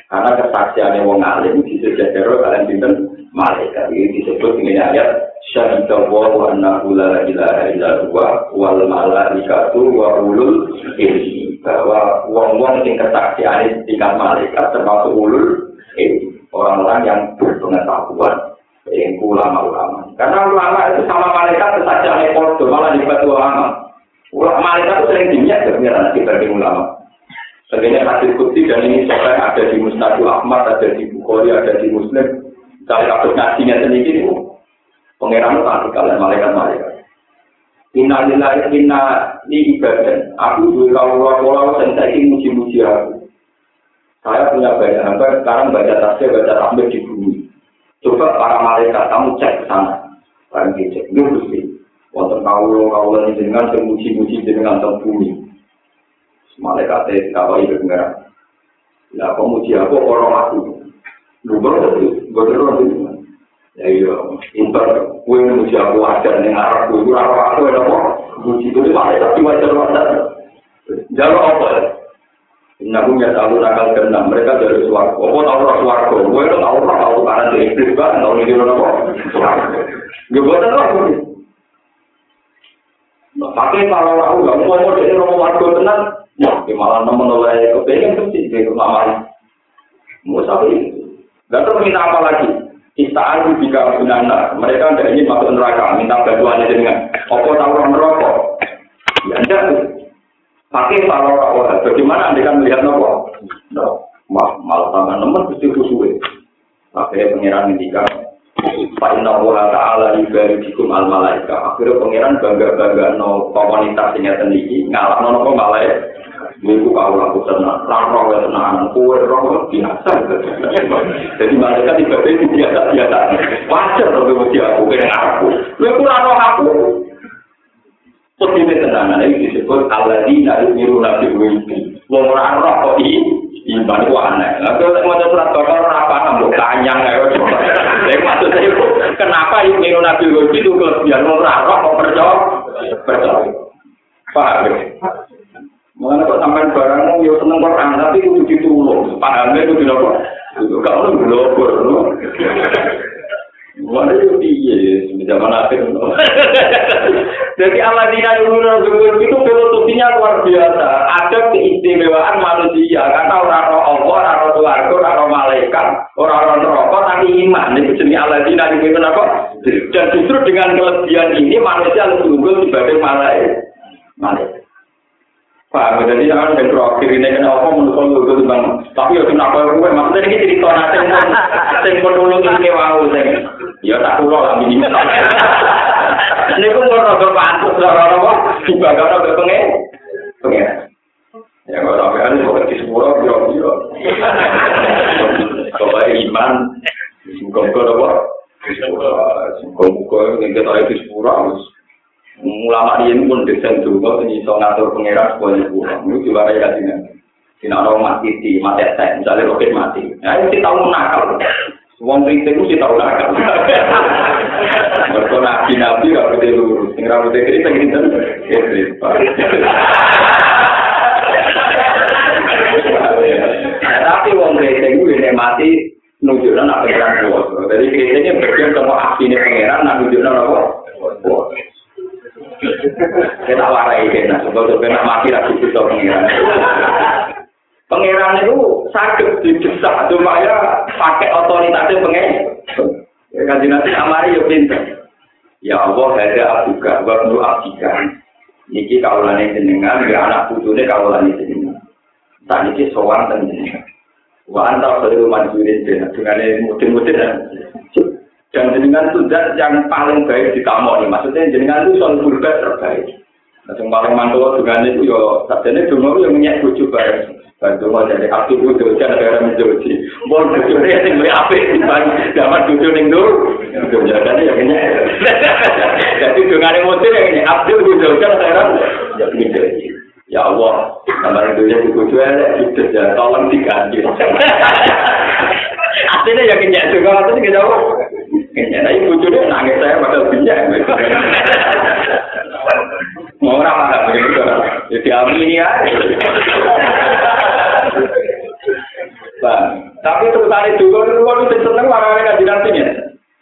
Karena kesaksiannya wong alim di sejak dari kalian binten malaikat. Ini disebut dengan ayat syahidah wa annahu la ilaha illa huwa wal malaikatu wa ulul ilmi bahwa wong-wong sing kesaksian tingkat malaikat termasuk ulul orang-orang yang berpengetahuan yang ulama-ulama karena ulama itu sama malaikat kesaksian itu malah dibantu ulama ulama malaikat itu sering dimiak sebenarnya nanti bagi ulama Sebenarnya hadis kutsi dan ini soalnya ada di Mustadul Ahmad, ada di Bukhari, ada di Muslim. Dari kasus nasinya sendiri itu Pengiran tak kalian malaikat-malaikat. Inna lillahi inna li ibadah. Aku juga kalau-kalau saya muji-muji aku. Saya punya banyak hamba, sekarang baca tasbih, baca tahmid di bumi. Coba para malaikat, kamu cek ke sana. Kalian cek, ini mesti. Wonten kaulo kaulo ini dengan muji-muji dengan teng bumi. Malaikat itu kalau itu pengiran. Ya, kamu muji aku, orang aku. Lu baru itu, baru itu. Ya iya, inter kue muji aku wajar ning arep kuwi ora aku ora apa. Muji kuwi wae tapi wajar wajar. Jalur apa? Nabi ya tahu nakal kena mereka dari suarga. Apa tahu orang suarga? Gue itu tahu orang tahu karena dari iblis kan tahu ini orang apa? Gue buat apa? Pakai kalau aku nggak mau mau jadi rumah warga tenang, ya malah nemen oleh kepengen tuh sih dari mama. Mau sampai Gak minta apa lagi. Istaan jika binana, mereka tidak ingin masuk neraka, minta bantuan dengan apa tahu neraka. Ya enggak. Pakai kalau orang bagaimana anda kan melihat nopo? No, malah tangan nemen mesti khusyuk. Pakai pengiran ketika Pak Inna Allah Ta'ala ibadikum al malaika. Akhirnya pangeran bangga bangga no komunitas ini sendiri ngalah no malaika. minggu kalau aku tenang, tanpa aku tenang, kue rong biasa. Jadi mereka tiba tiba biasa biasa. Wajar tapi mesti aku kena aku. Lu pulang roh aku. Seperti ini tenangan ini disebut aladin dari miru nabi wibi. Wong roh roh kok ini. Iman itu aneh. Lalu saya mau cerita tolong apa nambah tanya nggak ya? Saya maksud saya itu kenapa ini nabi wibi itu kelebihan mau roh kok percaya? Percaya. Paham Mengenai kok sampai barangmu yo seneng Quran tapi itu ditulung. Pahamnya itu tidak kok. Itu kalau belum Mana itu piye zaman akhir. Jadi Allah tidak dulu itu filosofinya luar biasa. Ada keistimewaan manusia karena orang roh Allah, orang roh keluarga, orang roh malaikat, orang roh neraka tapi iman. Itu jenis Allah tidak dulu apa? Dan justru dengan kelebihan ini manusia lebih unggul dibanding malaikat. Malaikat. Pak, jadi jangan yang terakhir ini kena apa menurut itu bang. Tapi ya kenapa gue maksudnya ini cerita nanti yang yang menulung ini. Ya tak kulo lah ini. Ini pun mau pantas lah orang apa juga karena berpengen pengen. Ya kalau sampai ada mau di sepuluh biro biro. Kalau iman, kau apa? Singkong kau yang kita itu sepuluh ulama yen pun desain dulu tuh iso ngatur pengeras supaya pulang itu juga kayak gini di nara mati di mati teh misalnya roket mati ya iki kita mau nakal. Uang berita itu kita mau nakal. Berkena nabi nabi gak berita lurus. Tinggal berita kita kita kita tapi uang berita itu ini mati nujulan apa yang kuat. Jadi kita ini berjuang sama aksi ini pengeran nujulan apa Kita warai kena, sebab kena mati lagi kita pengiran. Pengiran itu sakit didesak, cuma ya pakai otoritasnya pengen. Kaji nanti amari ya pinter. Ya Allah, ada abuka, waktu abdika. Niki kaulan jenengan, ya anak putune kaulan jenengan. Tak niki sowan dan jenengan. Wa anta khairu manjurin dengan mudin-mudin dan jenengan itu zat yang paling baik di kamu ini. Maksudnya jenengan itu soal berbaik terbaik. Nah, yang paling mantul dengan itu yo, sabdanya dulu yang minyak bujuk bareng. Bantu mau jadi aktif itu ada orang menjoji. Mau bujuknya yang lebih apik dibanding dapat bujuk ning dulu. Itu jadi yang minyak. Jadi dengan emosi yang ini aktif bujuk jangan ada orang menjoji. Ya Allah, kamar itu jadi bujuk itu ya tolong diganti. Aslinya ya kenyang juga, itu kita Kayaknya tadi bujurnya nangis saya pada bijak. Mau orang mana begitu? Jadi amini ya. Tapi sebentar itu kalau itu kalau itu seneng mereka dinantinya.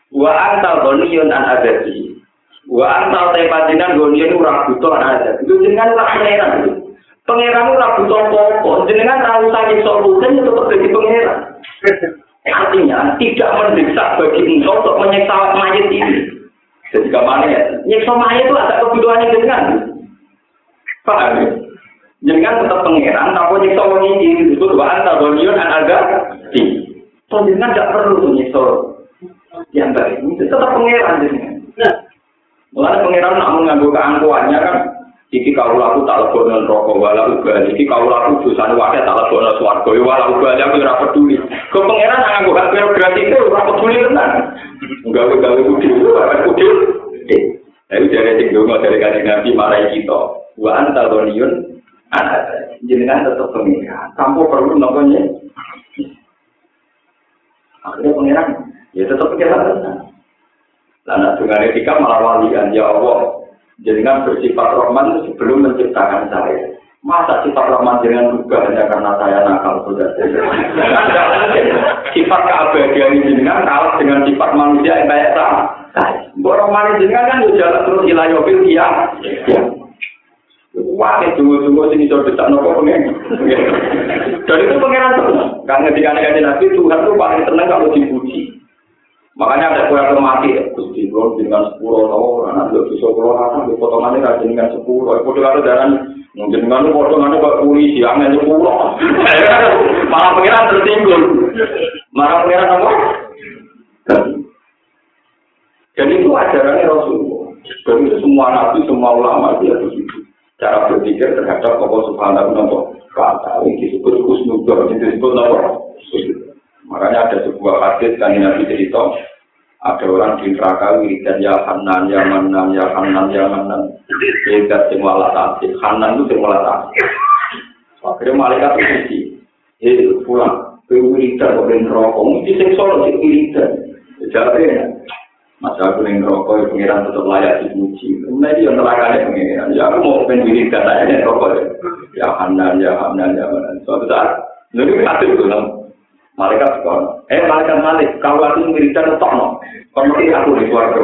Wa antal boniyun an adati. Wa antal tepajinan boniyun urang butuh an adat. Itu dengan urang pangeran. Pangeran urang butuh pokok. Jenengan tahu sakit solusi itu tetap jadi pangeran. Artinya tidak mendesak bagi engkau untuk menyiksa mayat ini. Jadi ke mana ya? Nyiksa mayat itu ada kebutuhannya dengan. Paham ya? Jangan tetap pengeran, tapi nyiksa orang ini itu bahan tabonion anaga di. So jangan tidak perlu nyiksa yang baik. Itu tetap pengeran jenengan. Nah, mulai pengeran nak mengambil keangkuhannya kan iki kau laku tak lebono rokok wala uga iki kau laku dosa wae tak lebono swarga wala uga aku ora peduli pangeran nang nganggo hak prerogatif itu ora peduli tenan gawe gawe kudu ora kudu Ayo dari sing dongo dari kanjeng Nabi marai kita. Wa anta doniun anak jenengan tetap pengiran. Tanpa perlu namanya. Akhirnya pengiran ya tetap pengiran. Lalu dengan etika malah walian ya Allah Jenengan bersifat Rahman sebelum menciptakan saya. Masa sifat Rahman dengan juga hanya karena saya nakal sudah Sifat keabadian jenengan kalah dengan sifat manusia yang kayak sama. Nah, Rahman jenengan kan jalan terus ilayobil iya. Ya. Wah, dulu-dulu sini coba besar nopo pengen. Dan itu pengenan terus. Karena ketika nabi Tuhan tuh paling tenang kalau dipuji. Makanya ada kue yang mati, Gusti Kulon dengan sepuluh tahun, anak dua keluar apa, di potongannya rajin dengan sepuluh. Itu kalau darah mungkin dengan potongannya kok polisi, aneh sepuluh. Malah pengiran tertinggal. Malah pengiran apa? Jadi itu ajarannya Rasulullah. Dan itu semua nabi, semua ulama dia begitu. Cara berpikir terhadap Allah Subhanahu wa Taala. Ini disebut kusnudor, disebut apa? Makanya ada sebuah hadis kan Nabi cerita, ada orang di neraka wiridan ya Hanan, ya Manan, ya Hanan, ya Manan. Wiridan sing wala tasik, Hanan itu sing wala tasik. Akhirnya malaikat itu eh pulang, ke wiridan kok den rokok, mesti sing solo sing wiridan. Jadi Masa aku yang rokok, ya pengiran tetap layak dipuji. Nah, ini yang neraka pengiran. Ya, aku mau pengen wiridan aja rokok. Ya Hanan, ya Hanan, ya Manan. Suatu saat, lalu kita itu Malaikat sekolah. Eh, malaikat malik. Kalau aku wiridan tetap no. Kalau mesti aku di suarga.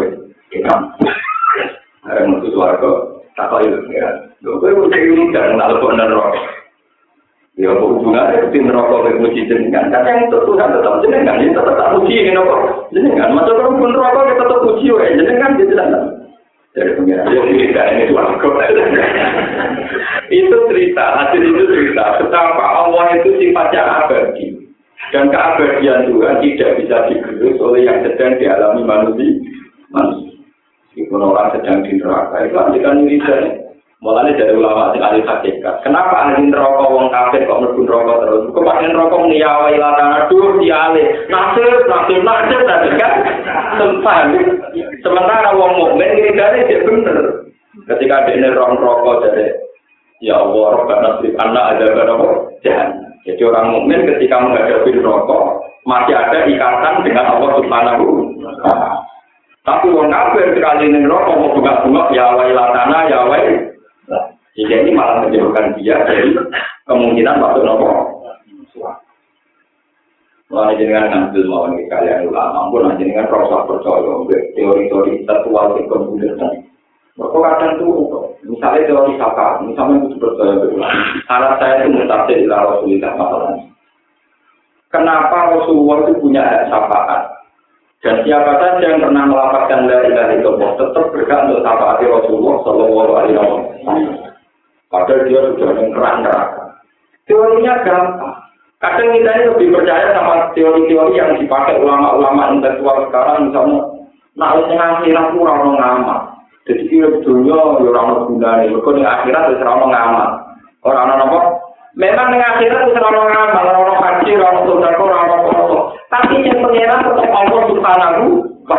Kita. Ada mutu suarga. Tak tahu itu. Ya. Gue mau jadi wiridan. Lalu ada rokok. Ya, hubungannya di neraka ke puji jenengan. Tapi yang itu Tuhan tetap jenengan. Ini tetap tak puji ini nopo. Jenengan. Masa kalau pun neraka kita tetap puji. Ya, jenengan di jenengan. Dari pengiran. Ya, cerita ini itu cerita. Hasil itu cerita. Betapa Allah itu sifatnya abadi. Dan keabadian Tuhan tidak bisa digerus oleh yang sedang dialami manusia. Manusia. Meskipun orang sedang di neraka, itu antikan wiridan. Mulanya dari ulama yang ahli hakikat. Kenapa ahli neraka wong kafir kok mlebu neraka terus? Kok pakai neraka nyawa ilatan aduh dialih. Nasib, nasib, nasib tadi kan. Sempat. Sementara wong mukmin wiridane dia bener. Ketika dia neraka jadi ya Allah, Rabbana nasib anak ada berapa? Jangan. Jadi orang mukmin ketika menghadapi rokok masih ada ikatan dengan Allah Subhanahu Tapi orang kafir sekali ini rokok mau bunga-bunga ya wailatana ya wail. Jadi ini malah menjauhkan dia dari kemungkinan masuk rokok. Mulai dengan ngambil mawon kalian ulama, pun dengan proses percaya teori-teori tertual di komputer mereka kadang misalnya teori sapa, misalnya itu percaya berulang. Anak saya itu mutasi di Rasulullah masalahnya. Kenapa Rasulullah itu punya hak syafaat? Dan siapa saja yang pernah melapatkan dari dari Allah tetap berhak untuk syafaat Rasulullah Shallallahu Alaihi Wasallam. Padahal dia sudah mengkerak neraka. Teorinya gampang. Kadang kita ini lebih percaya sama teori-teori yang dipakai ulama-ulama intelektual sekarang, misalnya, nah, yang akhirat kurang ngamal. Jadi kira dunia ya orang gunanya. Mereka di akhirat itu orang ngamal. Orang apa? Memang di akhirat itu orang ngamal, orang haji, orang saudara, orang apa Tapi yang pengiran tetap Allah subhanahu wa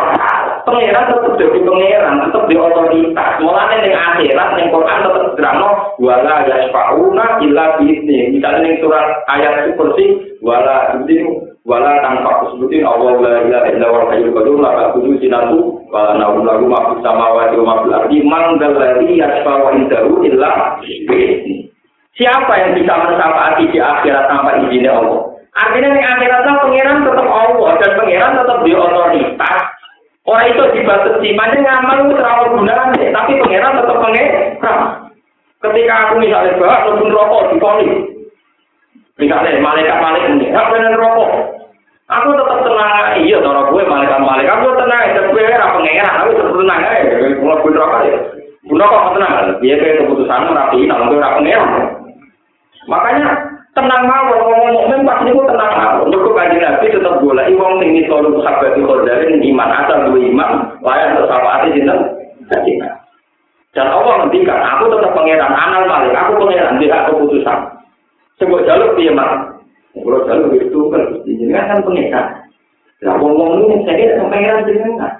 Pengiran tetap jadi pengiran, tetap di otoritas. Mulanya di akhirat, di Quran tetap drama. Wala yasfa'una illa bi'idni. Misalnya di surat ayat seperti wala ini wala tanpa kesebutin Allah la ilaha illa wa hayyul qayyum la ta'khudhu sinatu wa la lahu ma fis samawati wa ma fil ardi man dzal ladzi yashfa'u indahu illa Siapa yang bisa mensyafaati di akhirat tanpa izin Allah? Artinya di akhirat pangeran tetap Allah dan pangeran tetap di otoritas. Orang itu dibatasi, mana ngamal itu terlalu gunanya, tapi pangeran tetap pangeran. Ketika aku misalnya bahas, rokok di polis, Misalnya malaikat malaikat ini, apa yang rokok? Aku tetap tenang, iya, cara gue malaikat malaikat, aku tenang, dan gue apa pengeran, aku tetap tenang aja, gue gue rokok ya. Gue kok tenang, dia kayak keputusan rapi, kalau gue apa pengeran. Makanya tenang mau ngomong mukmin pas niku tenang mau. Mergo kanjeng Nabi tetap golek wong sing niku sahabat dari iman asal dua iman layak tersapaati sinten Dan Allah ngendikan, aku tetap pangeran, anal malik, aku pangeran, dia keputusan. Coba jalur dia mah. Kalau jalur itu kan jenengan kan pengikat. Lah ngomong ini saya tidak pengiran jenengan.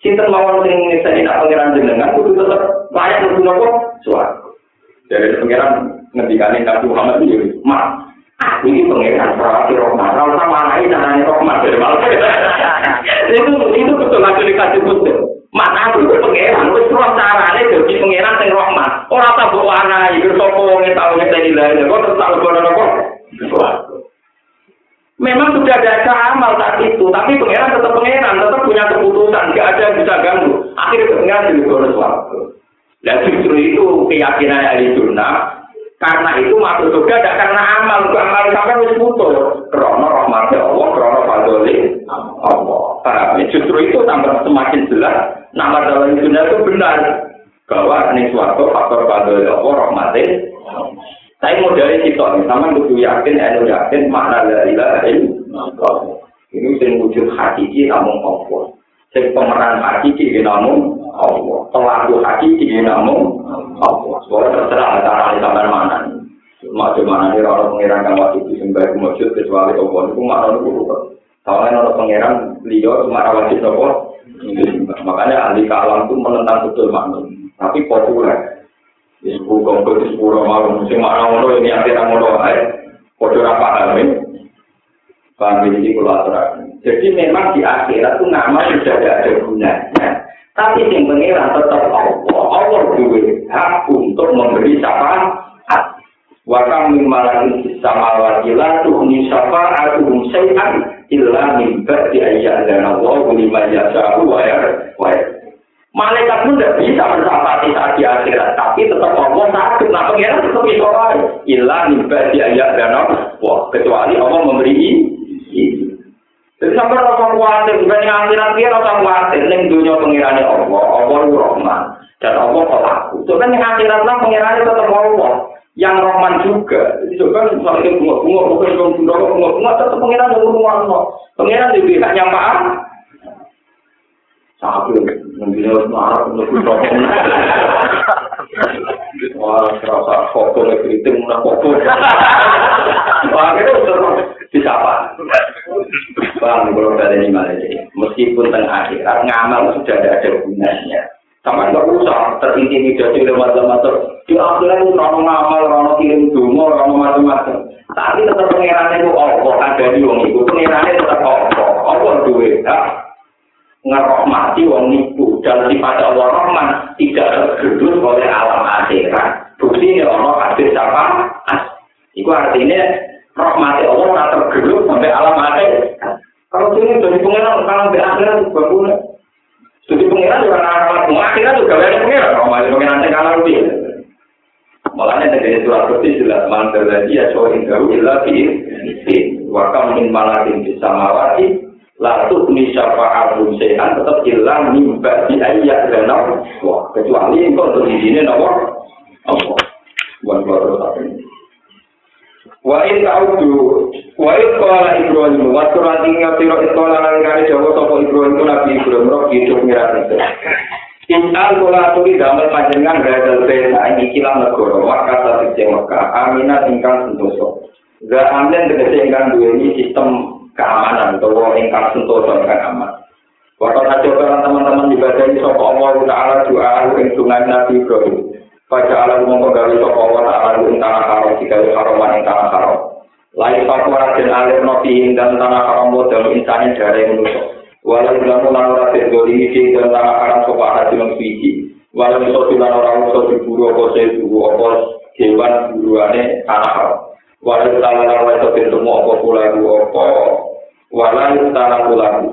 Sinten mawon sing saya tidak pengiran jenengan itu tetap layak untuk nopo suatu. Dari pengiran ngendikane Nabi Muhammad itu, mak aku ini pengiran perhati rohmat. Kalau sama lain caranya rohmat dari malam. Itu itu betul lagi dikasih betul. Mak aku itu pengiran, terus roh carane jadi pengiran sing rohmat. Ora tak mbok warnai, iku sapa wong tau ngeteni lha, kok terus tak lebokno apa? Memang sudah ada amal saat itu, tapi pengiran tetap pengiran, tetap punya keputusan, gak ada yang bisa ganggu. Akhirnya pengiran jadi bonus waktu. Dan justru itu keyakinan ahli sunnah karena itu masuk surga tidak karena amal, bukan amal sampai harus putus. Krono rahmat Allah, krono fadli Allah. Paham? Justru itu tambah semakin jelas nama dalam sunnah itu benar bahwa ini suatu faktor fadli Allah, rahmatnya. Saya mau dari situ, sama kudu yakin, enu yakin makna dari ilaha Ini sing wujud hakiki namun Allah. Sing pemeran hakiki namun Allah. Pelaku hakiki namun Allah. Soalnya terserah cara sampai mana. Macam mana nih orang pengiran kan waktu itu sembah kecuali Allah itu mana itu bukan. Soalnya orang pengiran beliau cuma wajib Allah. Makanya ahli kalam itu menentang betul makna. Tapi populer. di sepuluh kompor, di sepuluh malam, mesti makna ngono ini akhirnya ngono ae. Kode apa paham Paham ini kalau Jadi memang di akhirat itu nama sudah tidak ada gunanya. Tapi yang pengiran tetap Allah. Allah duwe hak untuk memberi syafaat. Wakam min malakin sama wakila tuhni syafa'atuhum syai'an illa min ba'di ayyan dan Allah lima yasa'u wa ya Malaikat pun tidak bisa mensafati saat di akhirat, tapi tetap Allah sakit. Nah, pengiran tetap bisa lain. Ilah nimba di ayat dan Wah, kecuali Allah memberi ini. Jadi sampai rasa khawatir, bukan yang akhirat dia rasa khawatir. Ini dunia pengirannya Allah, Allah itu Rahman. Dan Allah. Itu kan yang akhirat lah pengirannya tetap Allah. Yang Rahman juga. Jadi coba misalnya bunga-bunga, bukan bunga-bunga, bunga-bunga, tetap pengiran yang Allah. Pengiran di pihak yang paham. Mungkin harus marah untuk berdoa. Wah, serasa foto kritik, mana foto. Wah, itu terus disapa. Bang, kalau ada ini malah Meskipun tengah akhirat, ngamal sudah tidak ada gunanya. Sama nggak usah terintimidasi oleh macam-macam. Di akhirat itu orang ngamal, orang kirim dungo, orang macam-macam. Tapi tetap pengirannya itu Allah, ada di wong itu. Pengirannya tetap Allah. Allah duit, ngerohmati wong nipu dan sifat Allah Rahman tidak tergedus oleh alam akhirat. Bukti ini Allah hadir siapa? Itu artinya rahmati Allah tak tergedus sampai alam akhirat. Kalau sini jadi pengiran kalau di akhirat punya. Jadi pengiran juga anak akhirat juga banyak pengiran. Rahmati pengiran yang kalah lebih. Malahnya dari surat bersih jelas mantel lagi ya soal indah ilah fi wakam min malakin bisa mawati Lalu ini syafa'atun sehan tetap hilang nimba di ayat dan Wah, kecuali engkau untuk di sini nomor Allah. Bukan keluar terus apa ini. Wa in ta'udu wa in qala Ibrahim wa surat ingat sira istola lan kali Jawa sapa Ibrahim itu Nabi Ibrahim roh hidup mirat itu. In al kula tuli damel panjenengan gadal pena ini kilang negara maka sate Mekah aminat ingkang sentosa. Gak amin tegese ingkang duweni sistem keamanan atau ingkang sentosa ingkang aman. Waktu saja orang teman-teman ibadah ini sopa Allah Ta'ala doa yang sungai Nabi Ibrahim. Pada alam mengkogali sopa Allah Ta'ala yang tanah haram jika haroman yang tanah haram. Lain fakwa dan alir notihin dan tanah haram modal insanin dari manusia. Walau bilang ulang orang berdoli di dan tanah haram sopa hati yang suci. Walau bisa bilang orang bisa diburu apa saya diburu apa hewan buruannya tanah haram. Walau tanah itu bentuk apa pula apa walau tanah kulaku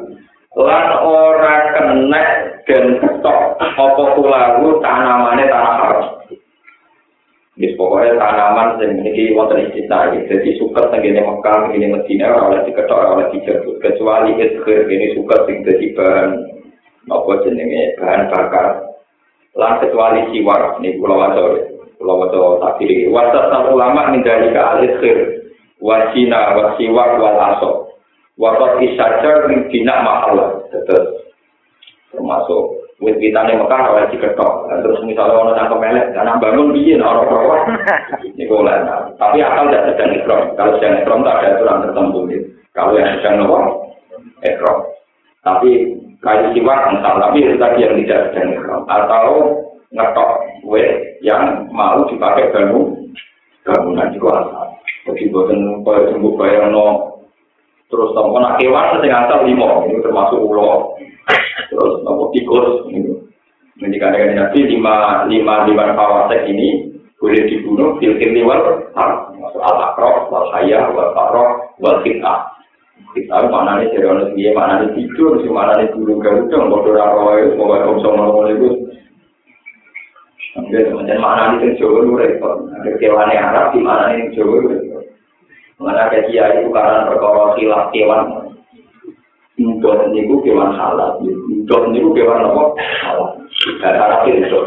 lan ora kena dan ketok apa kulaku tanamannya tanah haram Di pokoknya tanaman yang ini wonten istilah ini. Jadi suka tenggine Mekah, ini Medina, oleh diketok, oleh dijemput. Kecuali izhir, ini suka sing jadi bahan apa jenenge bahan bakar. Lan kecuali siwar, ini pulau wajo, pulau wajo tak pilih. Wasat ulama mindari ke al-izhir, wasina, wasiwak, wal asok. Waktu isajar ning dina mahal terus termasuk wit pitane Mekah ora diketok. Terus misalnya orang nangkep melek, karena bangun piye nek ora ora. Niku lah. Tapi asal tidak sedang ikram. Kalau sedang ikram tak ada aturan tertentu. Kalau yang sedang nopo ikram. Tapi kayu siwak misal tapi tadi yang tidak sedang ikram atau ngetok wit yang mau dipakai bangun bangunan juga asal. Jadi buatan kaya sembuh bayang no terus nopo nak sing asal lima ini termasuk ulo terus nopo tikus ini ini kadang nabi lima lima lima kawasek ini boleh dibunuh filter liwal masuk al akrof wal hayah wal faroh wal kita kita mana nih orang dia mana nih tidur si mana nih dulu garuda mau doa roy mau gak bisa ngomong itu Macam mana ini Jawa itu repot. Ada kewan Arab di mana ini Jawa itu repot. Mana ada kiai itu karena perkara khilaf kewan. Ndot niku kewan halal. Ndot niku kewan apa? Halal. Cara itu.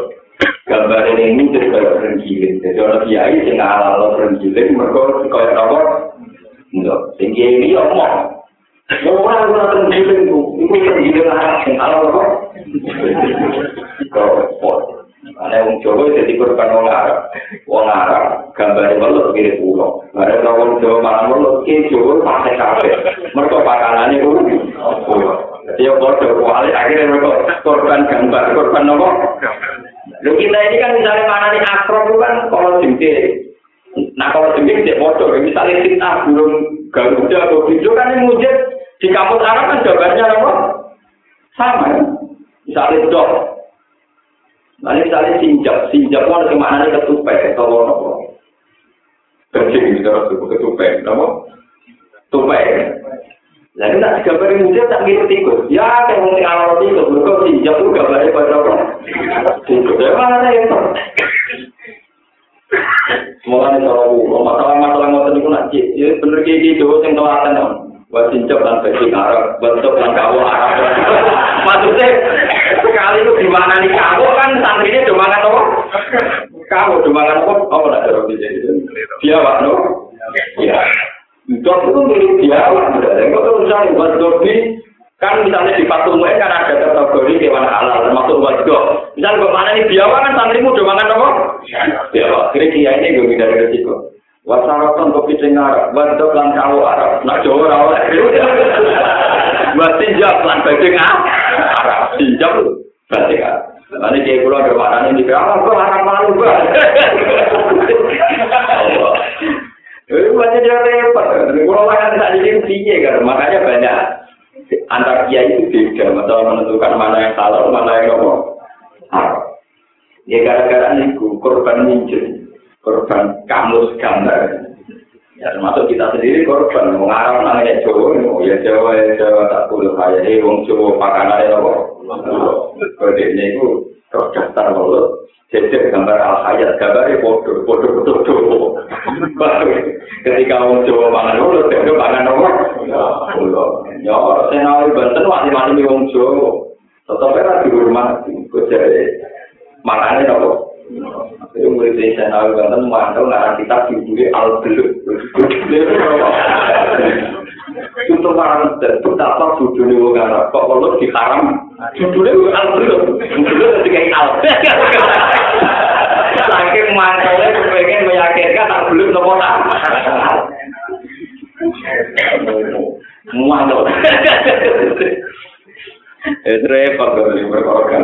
Gambar ini jadi kayak renggiling. Jadi orang kiai sing halal renggiling mereka kayak apa? Sing kiai ini omong. Orang orang renggiling itu, itu renggiling Arab sing halal apa? Kau Ana wong Jawa dadi korban wong Arab. Wong Arab gambare welut mirip pulau. Bare wong Jawa malah welut ki Jawa pakai kabeh. Mergo pakanane ku pulau. Ya padha kuali akhirnya mereka korban gambar, korban nopo? Lu kita ini kan misalnya mana nih akrob kan kalau jengke. Nah kalau jengke tidak bodoh, misalnya kita belum garuda atau video kan yang mujid di kampus Arab kan gambarnya apa? Sama. Misalnya dok, Nah, misalnya sinjak, sinjak itu ada maknanya ketupai, atau apa? Kencing, misalnya ketupai, apa? Tupai. Lalu nak gambar muda tak ngerti ikut. Ya, kayak mungkin awal itu, mereka sinjak itu gambarnya pada apa? Sinjak, ya mana yang Semoga nih kalau masalah-masalah ngotot itu nak ya bener kayak gitu, yang telaten buat cincok dan bagi Arab, bentuk dan kawo Arab. Maksudnya sekali itu gimana nih kawo kan santrinya cuma kan apa? Kawo cuma kan apa? Apa nak cara bisa Dia apa no? Ya. Dok itu milik dia, kau tuh misalnya buat dobi, kan misalnya di patung kan ada kategori hewan halal termasuk buat dok. Misalnya ke mana nih biawa kan santrimu cuma kan apa? Biawa. Kira-kira ini gue dari resiko. Wasaraton kopi dengar, wadok lan kawo Arab, nak Jawa ora oleh. Buat tinjak lan badhe Arab, tinjak badhe Nanti kayak pulau ada mana ini, apa kok Arab malu banget. Itu masih dia repot. Pulau mana tak jadi kan, makanya banyak antar kiai itu beda, masalah menentukan mana yang salah, mana yang ngomong. Ya gara-gara itu korban minjem. Korban kamus gambar. Ya termasuk kita sendiri korban mengarang namanya Jawa, ya Jawa ya Jawa tak boleh kaya ini wong Jawa pakanan ya apa? Kode ini itu terus daftar mulut, jadi gambar al hayat gambarnya bodoh, bodoh betul betul. Ketika wong Jawa pangan mulut, dia pangan apa? Ya orang senawari banten wajib mati wong Jawa, tetap era di rumah, jadi makannya apa? Itu murid yang saya tahu, kan, mantel nara kita dibuli al-beluk. Itu terparang, dan itu tak tahu judulnya bukan kalau diharam, judulnya bukan al-beluk. Judulnya jadi kayak al-beluk. Saking mantelnya, kepengen meyakinkan al-beluk, nopo tak. Mantel. Itu repot, kan, ini repot, kan.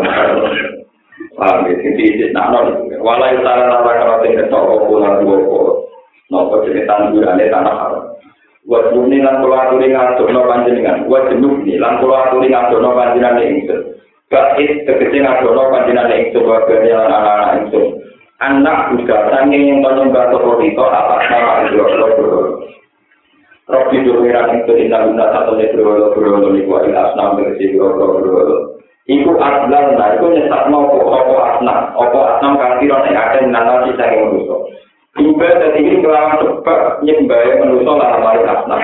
Paham ya, sisi isi nanon. Walai utara nalang rata ini toko pula dua pola. Nopo jenis tanggurannya tanah haram. Buat bumi lan pola atur ngatur no panjenengan. Buat jenuk ini lan kula atur ini ngatur no panjenan ini ngatur. Bakit kekecil ngatur no panjenan ini ngatur. Lan anak-anak itu. Anak juga tangin yang menyembah toko itu atas nama itu. Rok tidur merah itu indah-indah satunya berwala-berwala. Ini kuali asnam berisi berwala-berwala. Iku aslan, nah itu nyesat mau opo asnam, opo asnam kang kira nek akeh nana sisa yang manusia. Juga jadi ini kelawan sebab nyembah manusia lah mari asnam.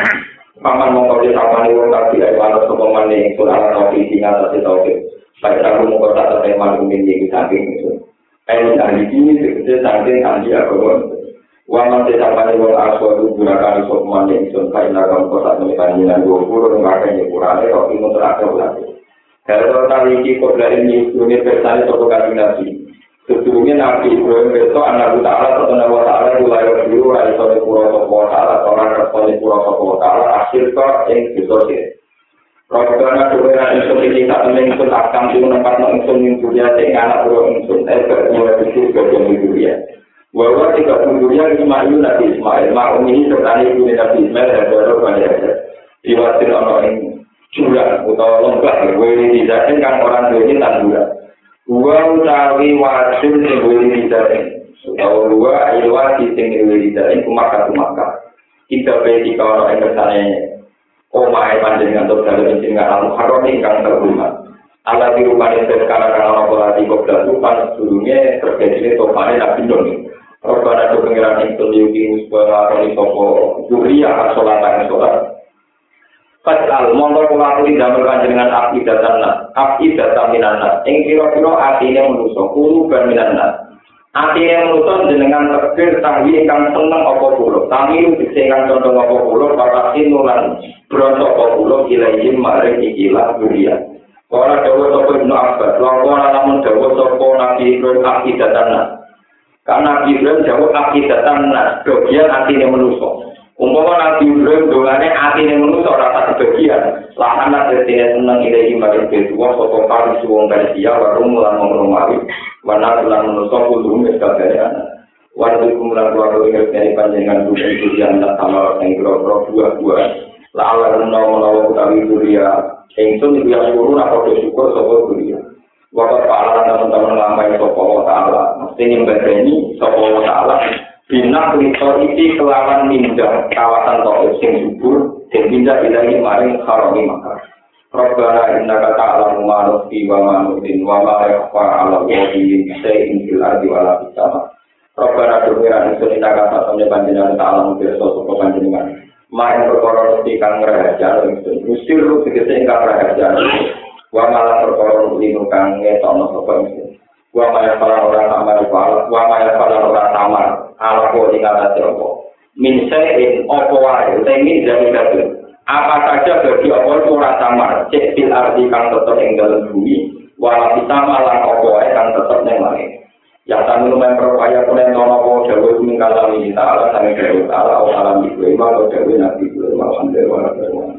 Paman mau kau sama nih wong tadi ayo anak sokongan nih sudah tauhid tinggal tadi tauhid. Baik aku mau kau tak terima mungkin di samping itu. Ayo ahli ini sebetulnya samping ahli aku Waman te sapane wong aswa tu gunakan sop mane ingsun kain nakam kota menikah dengan dua puluh ngakeh nyepurane kok imun terakhir lagi. Kalau kali ini kok dari ini universal itu bukan nabi. Sebelumnya nabi Ibrahim itu anak utara atau anak utara itu lahir dulu dari sore pura sopo utara atau orang sore pura sopo utara akhir kok yang disosial. Robbana dua insun ini tak temen insun akan di tempat no insun yang dunia sehingga anak dua insun eh berdua itu sebagai dunia. Bahwa tiga dunia Ismail Nabi Ismail, makum ini serta ibu Nabi Ismail dan dua banyak Diwatir ono ini jurang utawa lembah wili dizatin kan orang duwe tanduran wa utawi wasil sing wili dizatin utawa dua wasi sing wili dizatin kumaka kumaka kita beti kalau yang bersane omah panjenengan sehingga al haram ingkang terhormat Allah di rumah ini sekarang kalau nopo lagi kok belas pan sebelumnya terjadi ini topane nabi non. Robbana do pengiran ing tuliuki supaya lakoni sopo duriya kan sholat kan sholat. Fatal mongko kula aturi damel api datan nas, api datan minan nas. Ing kira-kira atine manusa kulo ban minan nas. Atine manusa jenengan tegir tahwi ingkang seneng apa kula. Tami dise ingkang condong apa kula, patasin nulan bronto apa kula ilaihim maring ikilah duriya. Ora dawa sapa Ibnu Abbas, lakon lamun dawa sapa Nabi Ibrahim akidatan nas. Karena Ibrahim dawa akidatan nas, bagian atine manusa. Umpama Nabi Ibrahim dongane atine manusa ora tak sebagian. Lahan atine seneng ilahi maring kedua sapa kali suwung Persia warung lan Romawi. Wana lan manusa kudu wis kabeh. Wajib kumulan keluarga ingat dari panjangan dunia itu yang tak sama yang kira-kira dua-dua. La'ala menawa-menawa utawi dunia Ingsun iku yang guru nak kode syukur sopo dunia. Waktu pahala teman-teman lampai sopo ta'ala. Mesti nyembadani sopo wa ta'ala. Bina kulitor isi kelawan mindah kawasan toko sing subur. Dan mindah ilahi maring harami maka. Rabbana innaka ta'lamu ma nukhfi wa ma nu'lin wa ma yakhfa 'ala Allahi shay'in fil ardi wa la fis sama. Rabbana dumiran ingsun innaka ta'lamu panjenengan ta'lamu pirsa sapa panjenengan. main perkara mesti kang rahasia itu mesti lu tegese ingkang rahasia wa malah perkara lino kang ngetokno sapa itu wa malah para ora tamar wa malah para ora tamar. Ala ko ing atas apa min sayin apa wae? Utawa min dari apa saja bagi apa itu ora tamar. Cek fil arti kang tetep ing dalem bumi. Wala bisa malah apa wae kang tetep ning langit. Ya tamu lumayan berupaya kunen nono ko jawa kumingkalan ini ta'ala sangi jawa ta'ala awalam ibu ima ko jawa nabi ibu ima alhamdulillah